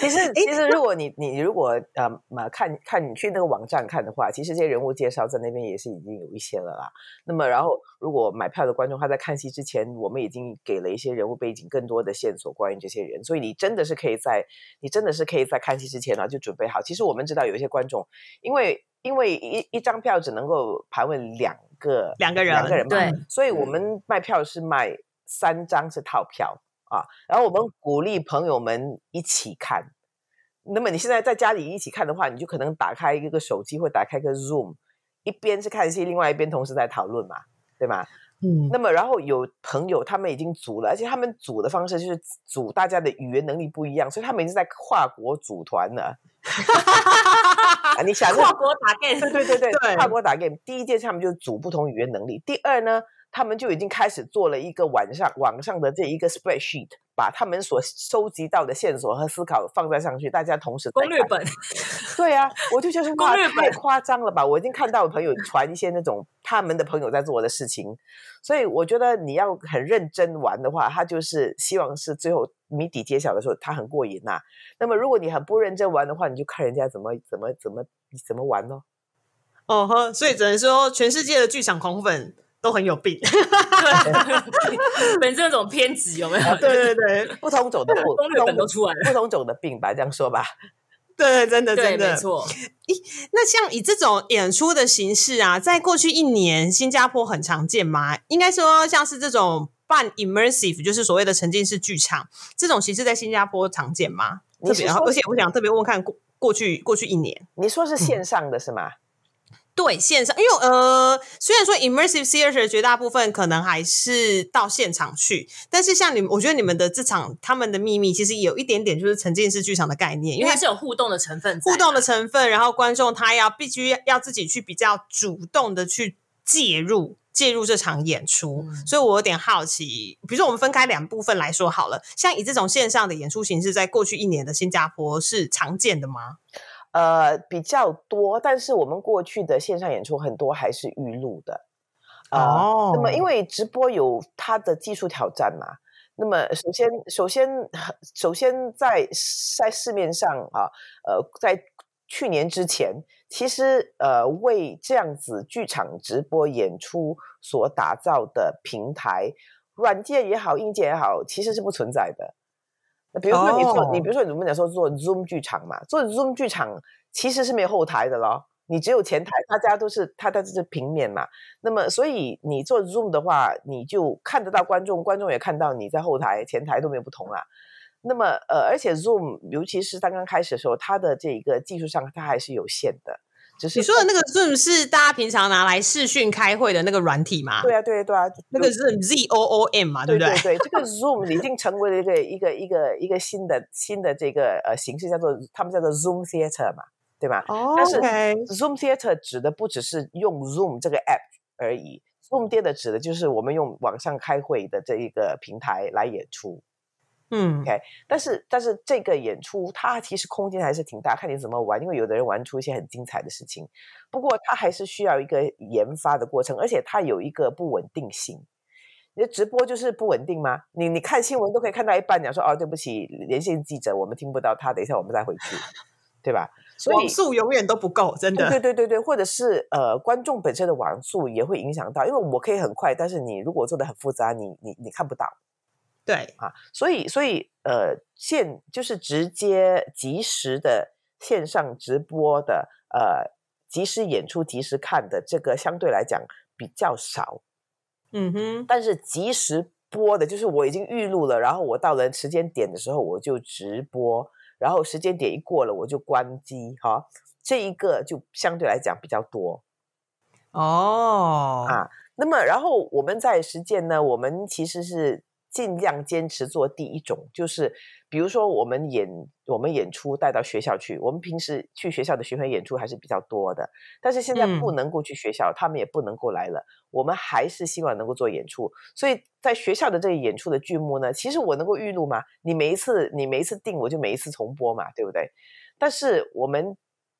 其实，其实如果你你如果呃嘛看看你去那个网站看的话，其实这些人物介绍在那边也是已经有一些了啦。那么，然后如果买票的观众他在看戏之前，我们已经给了一些人物背景更多的线索关于这些人，所以你真的是可以在你真的是可以在看戏之前呢就准备好。其实我们知道有一些观众，因为因为一一张票只能够盘问两个两个人两个人嘛，对，所以我们卖票是卖三张是套票。啊，然后我们鼓励朋友们一起看。那么你现在在家里一起看的话，你就可能打开一个手机或打开个 Zoom，一边是看戏，另外一边同时在讨论嘛，对吗？嗯。那么然后有朋友他们已经组了，而且他们组的方式就是组大家的语言能力不一样，所以他们已经在跨国组团了。啊，你想 跨国打 game？对对对对，跨国打 game。第一件事他们就组不同语言能力。第二呢？他们就已经开始做了一个晚上网上的这一个 spreadsheet，把他们所收集到的线索和思考放在上去，大家同时攻略本。对啊，我就觉得哇，太夸张了吧！我已经看到朋友传一些那种他们的朋友在做的事情，所以我觉得你要很认真玩的话，他就是希望是最后谜底揭晓的时候，他很过瘾呐。那么如果你很不认真玩的话，你就看人家怎么怎么怎么怎么玩咯。哦呵，所以只能说全世界的剧场狂粉。都很有病，本身那种偏执有没有？对对对，不同种的攻略本都出来了，不同种的病吧，这样说吧。对，真的真的没错。咦，那像以这种演出的形式啊，在过去一年新加坡很常见吗？应该说像是这种半 immersive，就是所谓的沉浸式剧场这种形式，在新加坡常见吗？特别，而且我想特别问看过过去过去一年，你说是线上的是吗？对线上，因为呃，虽然说 immersive theater 绝大部分可能还是到现场去，但是像你们，我觉得你们的这场他们的秘密其实有一点点就是沉浸式剧场的概念，因为它是有互动的成分，互动的成分，然后观众他要必须要自己去比较主动的去介入介入这场演出，所以我有点好奇，比如说我们分开两部分来说好了，像以这种线上的演出形式，在过去一年的新加坡是常见的吗？呃，比较多，但是我们过去的线上演出很多还是预录的，哦。那么因为直播有它的技术挑战嘛，那么首先，首先，首先在在市面上啊，呃，在去年之前，其实呃，为这样子剧场直播演出所打造的平台，软件也好，硬件也好，其实是不存在的。比如说你做，你比如说我们讲说做 Zoom 剧场嘛，做 Zoom 剧场其实是没有后台的咯，你只有前台，大家都是它的这是平面嘛。那么所以你做 Zoom 的话，你就看得到观众，观众也看到你在后台、前台都没有不同啊。那么呃，而且 Zoom 尤其是刚刚开始的时候，它的这一个技术上它还是有限的。你说的那个 Zoom 是大家平常拿来视讯开会的那个软体吗？对啊，对啊对啊，那个 Zoom Z O O M 嘛，对不对？对，这个 Zoom 已经成为了一个一个一个一个新的新的这个呃形式，叫做他们叫做 Zoom Theater 嘛，对吧？哦，但是 Zoom Theater 指的不只是用 Zoom 这个 App 而已，Zoom Theater 指的就是我们用网上开会的这一个平台来演出。嗯，OK，但是但是这个演出它其实空间还是挺大，看你怎么玩。因为有的人玩出一些很精彩的事情，不过它还是需要一个研发的过程，而且它有一个不稳定性。你的直播就是不稳定吗？你你看新闻都可以看到一半，讲说哦，对不起，连线记者我们听不到他，等一下我们再回去，对吧？网速永远都不够，真的。对对对对，或者是呃，观众本身的网速也会影响到，因为我可以很快，但是你如果做的很复杂，你你你看不到。对啊，所以所以呃，线就是直接及时的线上直播的呃，及时演出及时看的这个相对来讲比较少，嗯哼。但是及时播的，就是我已经预录了，然后我到了时间点的时候我就直播，然后时间点一过了我就关机，哈，这一个就相对来讲比较多。哦啊，那么然后我们在实践呢，我们其实是。尽量坚持做第一种，就是比如说我们演我们演出带到学校去，我们平时去学校的巡回演出还是比较多的，但是现在不能够去学校，他们也不能够来了，我们还是希望能够做演出。所以在学校的这个演出的剧目呢，其实我能够预录嘛？你每一次你每一次定，我就每一次重播嘛，对不对？但是我们。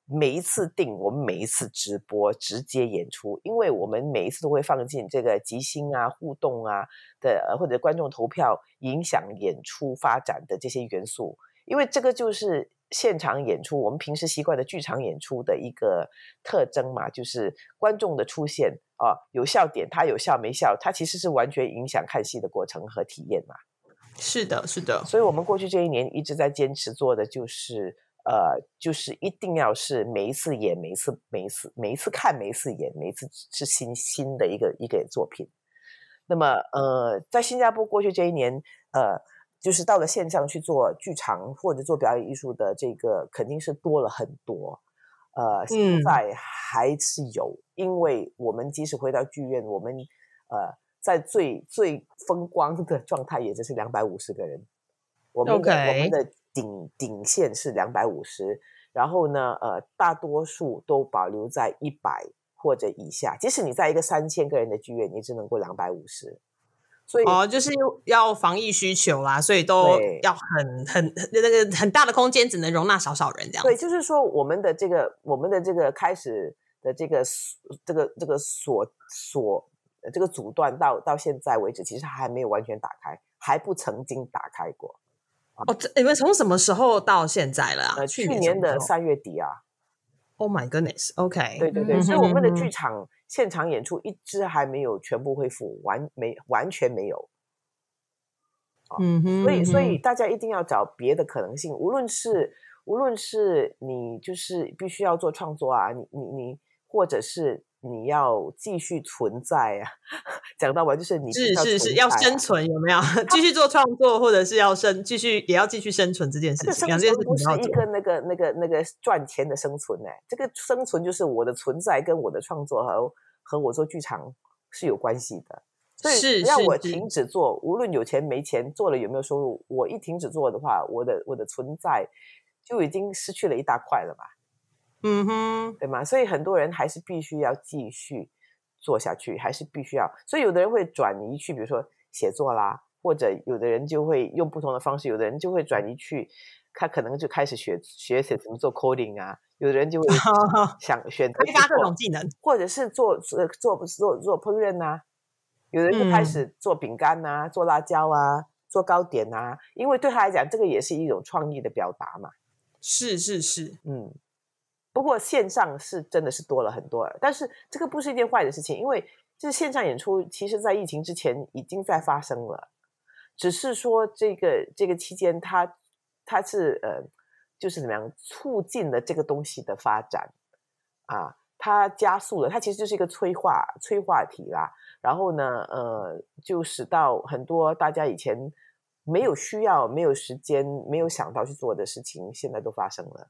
每一次定，我们每一次直播直接演出，因为我们每一次都会放进这个即兴啊、互动啊的，或者观众投票影响演出发展的这些元素。因为这个就是现场演出，我们平时习惯的剧场演出的一个特征嘛，就是观众的出现啊，有笑点，他有笑没笑，他其实是完全影响看戏的过程和体验嘛。是的，是的。所以我们过去这一年一直在坚持做的就是，呃，就是一定要是每一次演，每一次，每一次，每一次看，每一次演，每一次是新新的一个一个作品。那么，呃，在新加坡过去这一年，呃。就是到了线上去做剧场或者做表演艺术的这个肯定是多了很多，呃，现在还是有，因为我们即使回到剧院，我们呃在最最风光的状态也就是两百五十个人，我们的我们的顶顶线是两百五十，然后呢，呃，大多数都保留在一百或者以下，即使你在一个三千个人的剧院，你只能够两百五十。所以哦，就是要防疫需求啦，所以都要很很那个很大的空间，只能容纳少少人这样。对，就是说我们的这个我们的这个开始的这个这个这个锁锁这个阻断到到现在为止，其实还没有完全打开，还不曾经打开过。哦，这你们从什么时候到现在了？呃，去年的三月底啊。Oh my goodness! OK，对对对，所以我们的剧场。现场演出一直还没有全部恢复，完没完全没有，嗯哼，所以所以大家一定要找别的可能性，无论是无论是你就是必须要做创作啊，你你你，或者是。你要继续存在啊！讲到完就是你是是是要生存有没有？继续做创作，或者是要生继续也要继续生存这件事情。两件事不是一个那个那个那个赚钱的生存呢？这个生存就是我的存在跟我的创作和和我做剧场是有关系的。所以让我停止做，无论有钱没钱，做了有没有收入，我一停止做的话，我的我的存在就已经失去了一大块了吧。嗯哼，对吗？所以很多人还是必须要继续做下去，还是必须要。所以有的人会转移去，比如说写作啦，或者有的人就会用不同的方式，有的人就会转移去，他可能就开始学学写怎么做 coding 啊，有的人就会 想选择开发各种技能，或者是做做做做做烹饪啊，有的人就开始做饼干呐，做辣椒啊，做糕点啊，因为对他来讲，这个也是一种创意的表达嘛。是是是，嗯。不过线上是真的是多了很多，但是这个不是一件坏的事情，因为就是线上演出，其实在疫情之前已经在发生了，只是说这个这个期间，它它是呃，就是怎么样促进了这个东西的发展啊，它加速了，它其实就是一个催化催化体啦。然后呢，呃，就使到很多大家以前没有需要、没有时间、没有想到去做的事情，现在都发生了。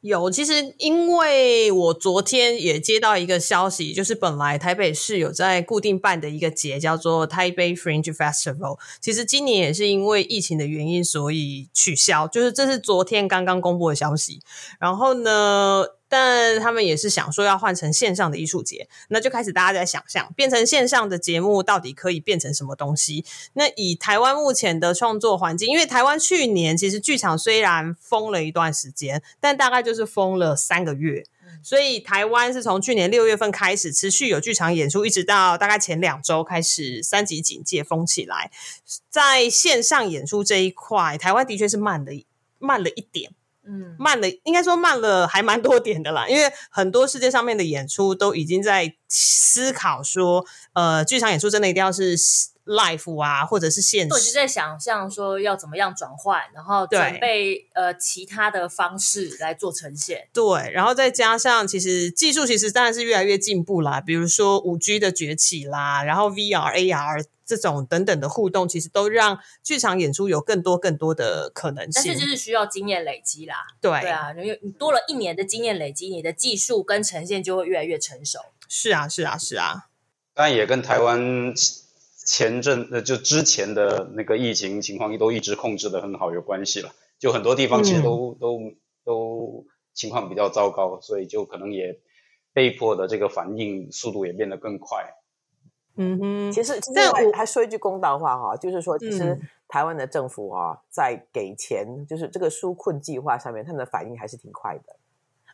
有，其实因为我昨天也接到一个消息，就是本来台北市有在固定办的一个节，叫做台北 Fringe Festival，其实今年也是因为疫情的原因，所以取消。就是这是昨天刚刚公布的消息。然后呢？但他们也是想说要换成线上的艺术节，那就开始大家在想象变成线上的节目到底可以变成什么东西？那以台湾目前的创作环境，因为台湾去年其实剧场虽然封了一段时间，但大概就是封了三个月，所以台湾是从去年六月份开始持续有剧场演出，一直到大概前两周开始三级警戒封起来，在线上演出这一块，台湾的确是慢了慢了一点。慢了，应该说慢了，还蛮多点的啦。因为很多世界上面的演出都已经在思考说，呃，剧场演出真的一定要是 live 啊，或者是现实，我就在想象说要怎么样转换，然后准备呃其他的方式来做呈现。对，然后再加上其实技术其实当然是越来越进步啦，比如说五 G 的崛起啦，然后 VR、AR。这种等等的互动，其实都让剧场演出有更多更多的可能性。但是就是需要经验累积啦。对对啊，因为你多了一年的经验累积，你的技术跟呈现就会越来越成熟。是啊，是啊，是啊。当然也跟台湾前阵呃就之前的那个疫情情况都一直控制的很好有关系了。就很多地方其实都都都情况比较糟糕，所以就可能也被迫的这个反应速度也变得更快。嗯哼，其实，但我还说一句公道话哈，就是说，其实台湾的政府啊，在给钱，就是这个纾困计划上面，他们的反应还是挺快的。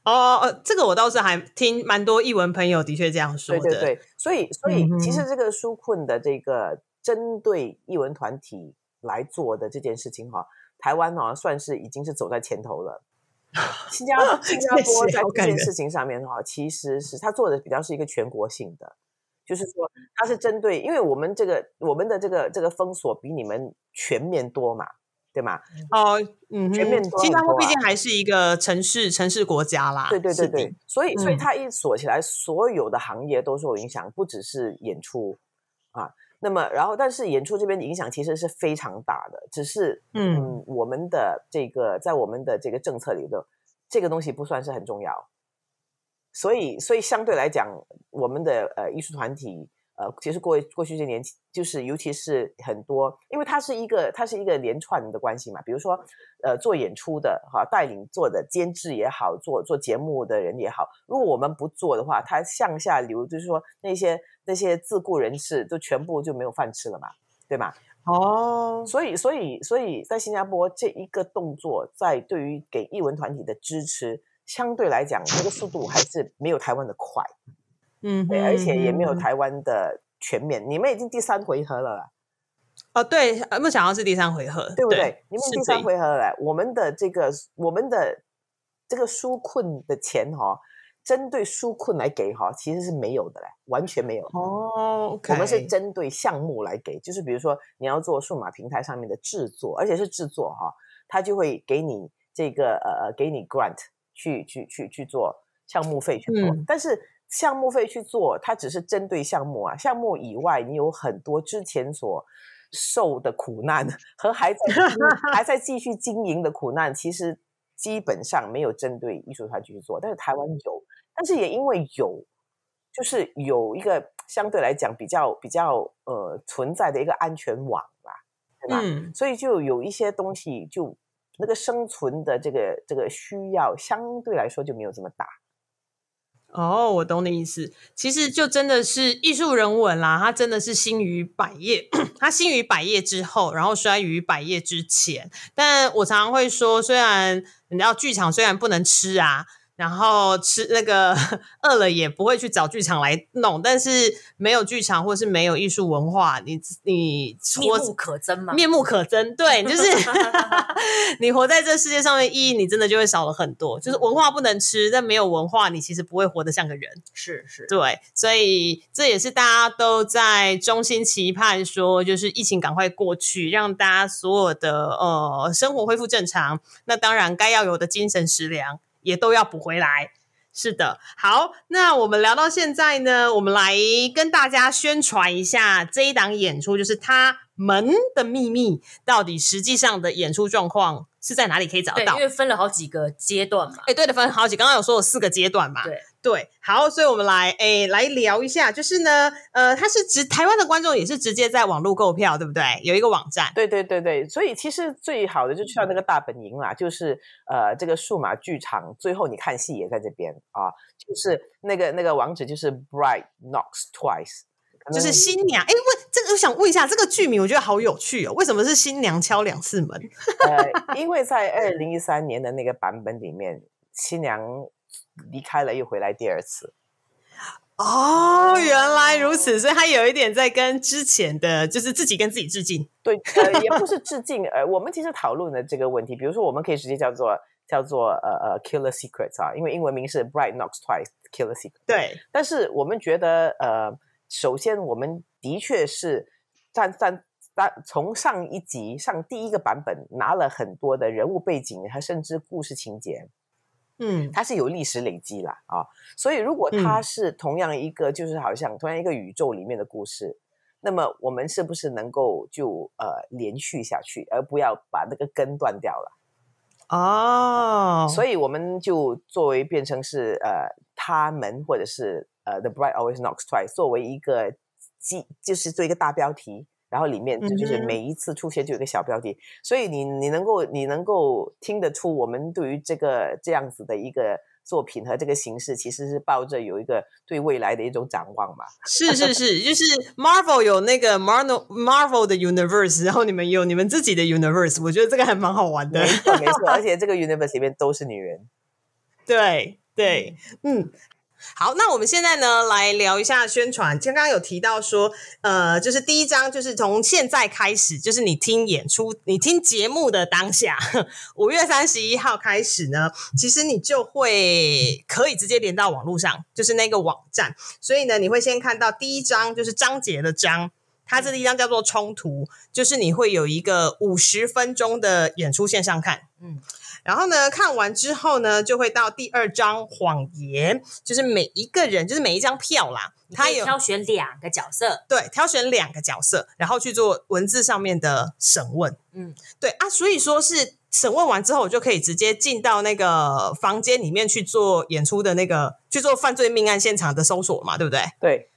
哦，这个我倒是还听蛮多译文朋友的确这样说的。对对对，所以所以其实这个纾困的这个针对译文团体来做的这件事情哈，台湾哦，算是已经是走在前头了。新加新加坡在这件事情上面的话，其实是他做的比较是一个全国性的，就是说他是针对，因为我们这个我们的这个这个封锁比你们全面多嘛，对吗？哦，嗯，全面多。新加坡毕竟还是一个城市城市国家啦，对对对对，所以所以它一锁起来，所有的行业都受影响，不只是演出啊。那么，然后，但是演出这边的影响其实是非常大的，只是，嗯，我们的这个在我们的这个政策里头，这个东西不算是很重要，所以，所以相对来讲，我们的呃艺术团体。呃，其实过过去这年，就是尤其是很多，因为它是一个它是一个连串的关系嘛。比如说，呃，做演出的哈，带领做的监制也好，做做节目的人也好，如果我们不做的话，它向下流，就是说那些那些自雇人士就全部就没有饭吃了嘛，对吗？哦，所以所以所以在新加坡这一个动作，在对于给艺文团体的支持，相对来讲，那个速度还是没有台湾的快。嗯，对，而且也没有台湾的全面。你们已经第三回合了，哦，对，目前好像是第三回合，对不对？你们第三回合了，我们的这个我们的这个纾困的钱哈，针对纾困来给哈，其实是没有的嘞，完全没有。哦，我们是针对项目来给，就是比如说你要做数码平台上面的制作，而且是制作哈，他就会给你这个呃呃，给你 grant 去去去去做项目费去做，但是。项目费去做，它只是针对项目啊。项目以外，你有很多之前所受的苦难和还在还在继续经营的苦难，其实基本上没有针对艺术团去做。但是台湾有，但是也因为有，就是有一个相对来讲比较比较呃存在的一个安全网吧，对吧？嗯，所以就有一些东西，就那个生存的这个这个需要，相对来说就没有这么大。哦，我懂你意思。其实就真的是艺术人文啦，它真的是兴于百业，它兴于百业之后，然后衰于百业之前。但我常常会说，虽然你知道剧场虽然不能吃啊。然后吃那个饿了也不会去找剧场来弄，但是没有剧场或是没有艺术文化，你你面目可憎吗？面目可憎，对，就是 你活在这世界上面意义，你真的就会少了很多。就是文化不能吃，但没有文化，你其实不会活得像个人。是是，对，所以这也是大家都在衷心期盼，说就是疫情赶快过去，让大家所有的呃生活恢复正常。那当然该要有的精神食粮。也都要补回来，是的。好，那我们聊到现在呢，我们来跟大家宣传一下这一档演出，就是《他们的秘密》，到底实际上的演出状况是在哪里可以找到？因为分了好几个阶段嘛。哎，对的，分好几，刚刚有说有四个阶段嘛。对。对，好，所以我们来诶来聊一下，就是呢，呃，它是直台湾的观众也是直接在网络购票，对不对？有一个网站，对对对对，所以其实最好的就去到那个大本营啦，就是呃这个数码剧场，最后你看戏也在这边啊，就是那个那个网址就是 Bright Knocks Twice，就是新娘。哎，问这个，我想问一下，这个剧名我觉得好有趣哦，为什么是新娘敲两次门？呃，因为在二零一三年的那个版本里面，新娘。离开了又回来第二次，哦，原来如此，所以他有一点在跟之前的就是自己跟自己致敬，对，呃，也不是致敬，呃，我们其实讨论的这个问题，比如说我们可以直接叫做叫做呃呃 Killer Secrets 啊，因为英文名是 Bright Knocks Twice Killer Secret，对，但是我们觉得呃，首先我们的确是在在在从上一集上第一个版本拿了很多的人物背景和甚至故事情节。嗯，它是有历史累积啦啊，所以如果它是同样一个，就是好像同样一个宇宙里面的故事，那么我们是不是能够就呃连续下去，而不要把那个根断掉了？哦，所以我们就作为变成是呃他们或者是呃 The Bright Always Knocks Twice 作为一个记，就是做一个大标题。然后里面就是每一次出现就有个小标题，所以你你能够你能够听得出我们对于这个这样子的一个作品和这个形式，其实是抱着有一个对未来的一种展望嘛。是是是，就是 Marvel 有那个 Marvel Marvel 的 Universe，然后你们有你们自己的 Universe，我觉得这个还蛮好玩的。没错没错，而 且这个 Universe 里面都是女人。对对，嗯。好，那我们现在呢来聊一下宣传。刚刚有提到说，呃，就是第一章，就是从现在开始，就是你听演出、你听节目的当下，五月三十一号开始呢，其实你就会可以直接连到网络上，就是那个网站。所以呢，你会先看到第一章，就是章节的章，它这第一章叫做冲突，就是你会有一个五十分钟的演出线上看，嗯。然后呢，看完之后呢，就会到第二张谎言，就是每一个人，就是每一张票啦，他有挑选两个角色，对，挑选两个角色，然后去做文字上面的审问，嗯，对啊，所以说是审问完之后，我就可以直接进到那个房间里面去做演出的那个，去做犯罪命案现场的搜索嘛，对不对？对，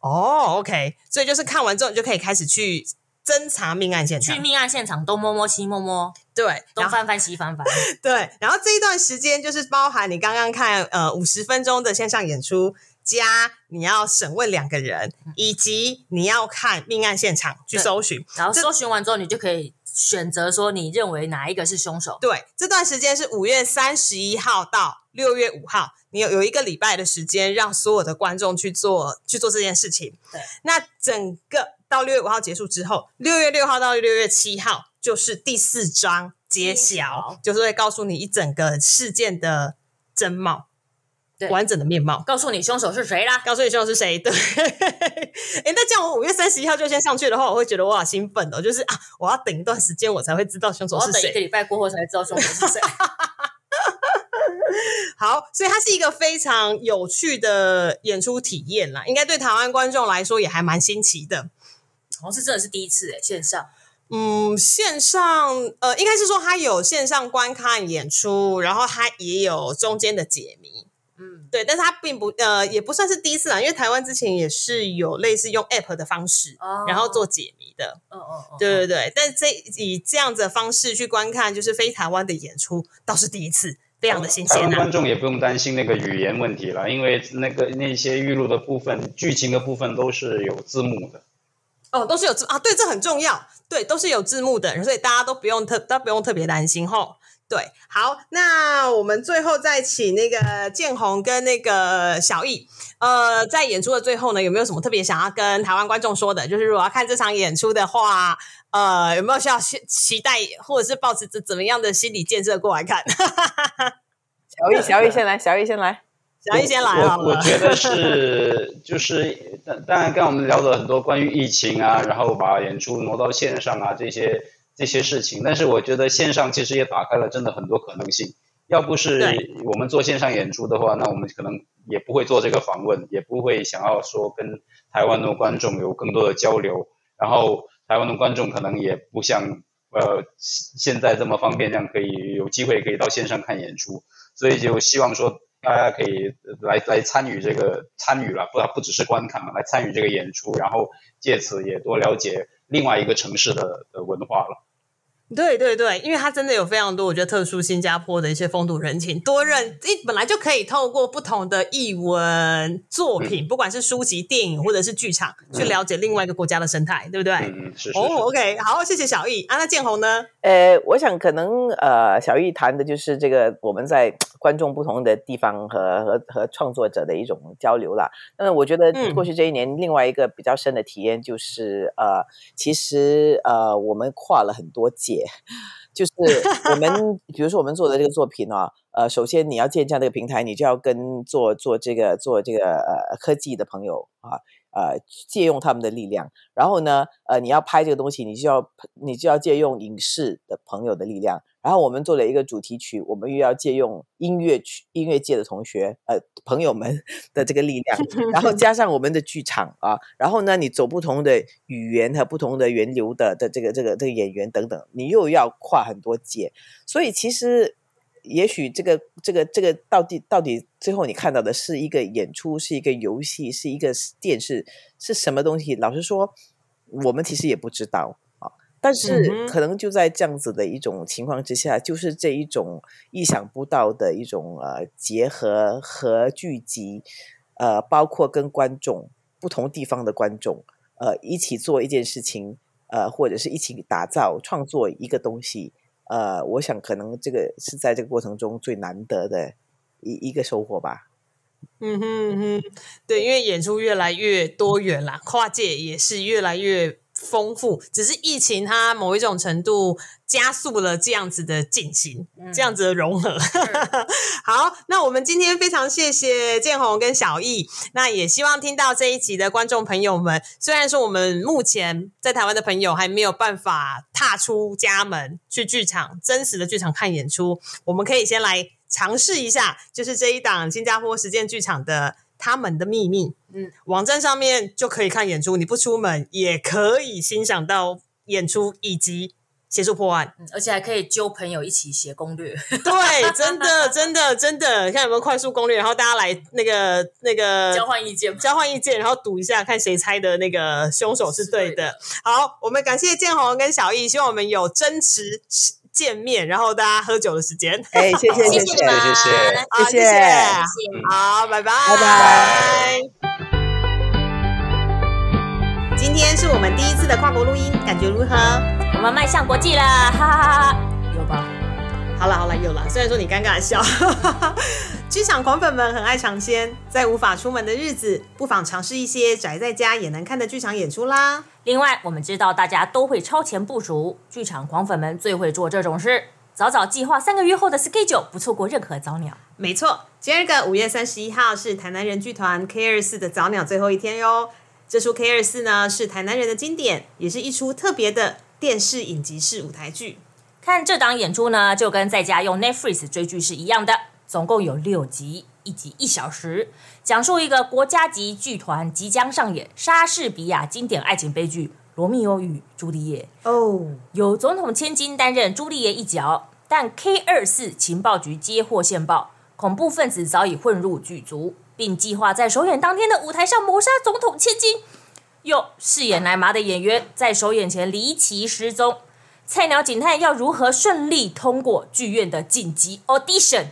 哦，OK，所以就是看完之后，你就可以开始去。侦查命案现场，去命案现场东摸摸西摸摸，对，东翻翻西翻翻，对。然后这一段时间就是包含你刚刚看呃五十分钟的线上演出，加你要审问两个人，以及你要看命案现场去搜寻，然后搜寻完之后，你就可以选择说你认为哪一个是凶手。对，这段时间是五月三十一号到六月五号，你有有一个礼拜的时间，让所有的观众去做去做这件事情。对，那整个。到六月五号结束之后，六月六号到六月七号就是第四章揭晓，就是会告诉你一整个事件的真貌，完整的面貌，告诉你凶手是谁啦，告诉你凶手是谁。对，哎，那这样我五月三十一号就先上去的话，我会觉得我好兴奋哦，就是啊，我要等一段时间，我才会知道凶手是谁。一个礼拜过后才知道凶手是谁。好，所以它是一个非常有趣的演出体验啦，应该对台湾观众来说也还蛮新奇的。好像是真的是第一次诶，线上。嗯，线上呃，应该是说他有线上观看演出，然后他也有中间的解谜。嗯，对，但是他并不呃，也不算是第一次啊，因为台湾之前也是有类似用 App 的方式，哦然后做解谜的。哦哦哦，对对对，但这以这样子的方式去观看，就是非台湾的演出，倒是第一次，非常的新鲜。观众也不用担心那个语言问题了，因为那个那些预录的部分、剧情的部分都是有字幕的。哦，都是有字啊，对，这很重要，对，都是有字幕的，所以大家都不用特，都不用特别担心吼。对，好，那我们最后再请那个建宏跟那个小易，呃，在演出的最后呢，有没有什么特别想要跟台湾观众说的？就是如果要看这场演出的话，呃，有没有需要期期待，或者是抱持着怎么样的心理建设过来看？小易，小易先来，小易先来。小易先来了。我我觉得是，就是当然，刚我们聊了很多关于疫情啊，然后把演出挪到线上啊这些这些事情，但是我觉得线上其实也打开了真的很多可能性。要不是我们做线上演出的话，那我们可能也不会做这个访问，也不会想要说跟台湾的观众有更多的交流。然后台湾的观众可能也不像呃现在这么方便，这样可以有机会可以到线上看演出。所以就希望说。大家可以来来参与这个参与了，不不只是观看嘛，来参与这个演出，然后借此也多了解另外一个城市的的文化了。对对对，因为它真的有非常多我觉得特殊新加坡的一些风土人情，多认一本来就可以透过不同的译文作品，不管是书籍、电影或者是剧场，去了解另外一个国家的生态，对不对？嗯，是是。哦，OK，好，谢谢小易啊。那建宏呢？呃，我想可能呃，小易谈的就是这个我们在观众不同的地方和和和创作者的一种交流啦。那我觉得过去这一年，另外一个比较深的体验就是呃，其实呃，我们跨了很多界。就是我们，比如说我们做的这个作品啊，呃，首先你要建这样的一个平台，你就要跟做做这个做这个呃科技的朋友啊。呃，借用他们的力量，然后呢，呃，你要拍这个东西，你就要你就要借用影视的朋友的力量，然后我们做了一个主题曲，我们又要借用音乐曲音乐界的同学呃朋友们 的这个力量，然后加上我们的剧场啊，然后呢，你走不同的语言和不同的源流的的这个这个这个演员等等，你又要跨很多界，所以其实。也许这个这个这个到底到底最后你看到的是一个演出，是一个游戏，是一个电视，是什么东西？老实说，我们其实也不知道啊。但是可能就在这样子的一种情况之下，就是这一种意想不到的一种呃结合和聚集，呃，包括跟观众不同地方的观众呃一起做一件事情，呃，或者是一起打造创作一个东西。呃，我想可能这个是在这个过程中最难得的一一个收获吧。嗯哼哼，对，因为演出越来越多元啦，跨界也是越来越丰富。只是疫情它某一种程度加速了这样子的进行，这样子的融合。好，那我们今天非常谢谢建宏跟小易，那也希望听到这一集的观众朋友们，虽然说我们目前在台湾的朋友还没有办法踏出家门去剧场真实的剧场看演出，我们可以先来。尝试一下，就是这一档新加坡实践剧场的《他们的秘密》。嗯，网站上面就可以看演出，你不出门也可以欣赏到演出以及协助破案，而且还可以揪朋友一起写攻略。对，真的，真的，真的，看有没有快速攻略，然后大家来那个那个交换意见，交换意见，然后赌一下，看谁猜的那个凶手是对的。好，我们感谢建宏跟小易，希望我们有真实。见面，然后大家喝酒的时间。哎，谢谢，谢谢，谢谢，谢谢，谢谢，好，拜拜，拜拜。今天是我们第一次的跨国录音，感觉如何？我们迈向国际了，哈哈哈哈！有吧？好了，好了，有了。虽然说你尴尬笑。剧场狂粉们很爱尝鲜，在无法出门的日子，不妨尝试一些宅在家也能看的剧场演出啦。另外，我们知道大家都会超前部署，剧场狂粉们最会做这种事，早早计划三个月后的 schedule，不错过任何早鸟。没错，今儿个五月三十一号是台南人剧团 K 二四的早鸟最后一天哟。这出 K 二四呢是台南人的经典，也是一出特别的电视影集式舞台剧。看这档演出呢，就跟在家用 Netflix 追剧是一样的。总共有六集，一集一小时，讲述一个国家级剧团即将上演莎士比亚经典爱情悲剧《罗密欧与朱丽叶》哦，由总统千金担任朱丽叶一角，但 K 二四情报局接获线报，恐怖分子早已混入剧组，并计划在首演当天的舞台上谋杀总统千金。又饰演奶妈的演员在首演前离奇失踪，菜鸟警探要如何顺利通过剧院的紧急 audition？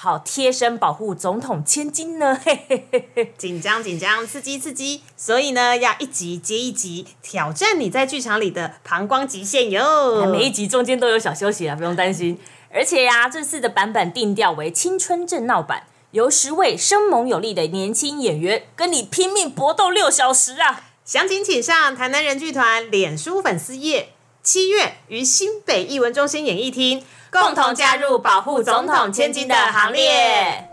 好贴身保护总统千金呢，紧张紧张，刺激刺激，所以呢，要一集接一集挑战你在剧场里的膀胱极限哟。每一集中间都有小休息啊，不用担心。而且呀，这次的版本定调为青春正闹版，由十位生猛有力的年轻演员跟你拼命搏斗六小时啊！详情请上台南人剧团脸书粉丝页。七月于新北艺文中心演艺厅。共同加入保护总统千金的行列。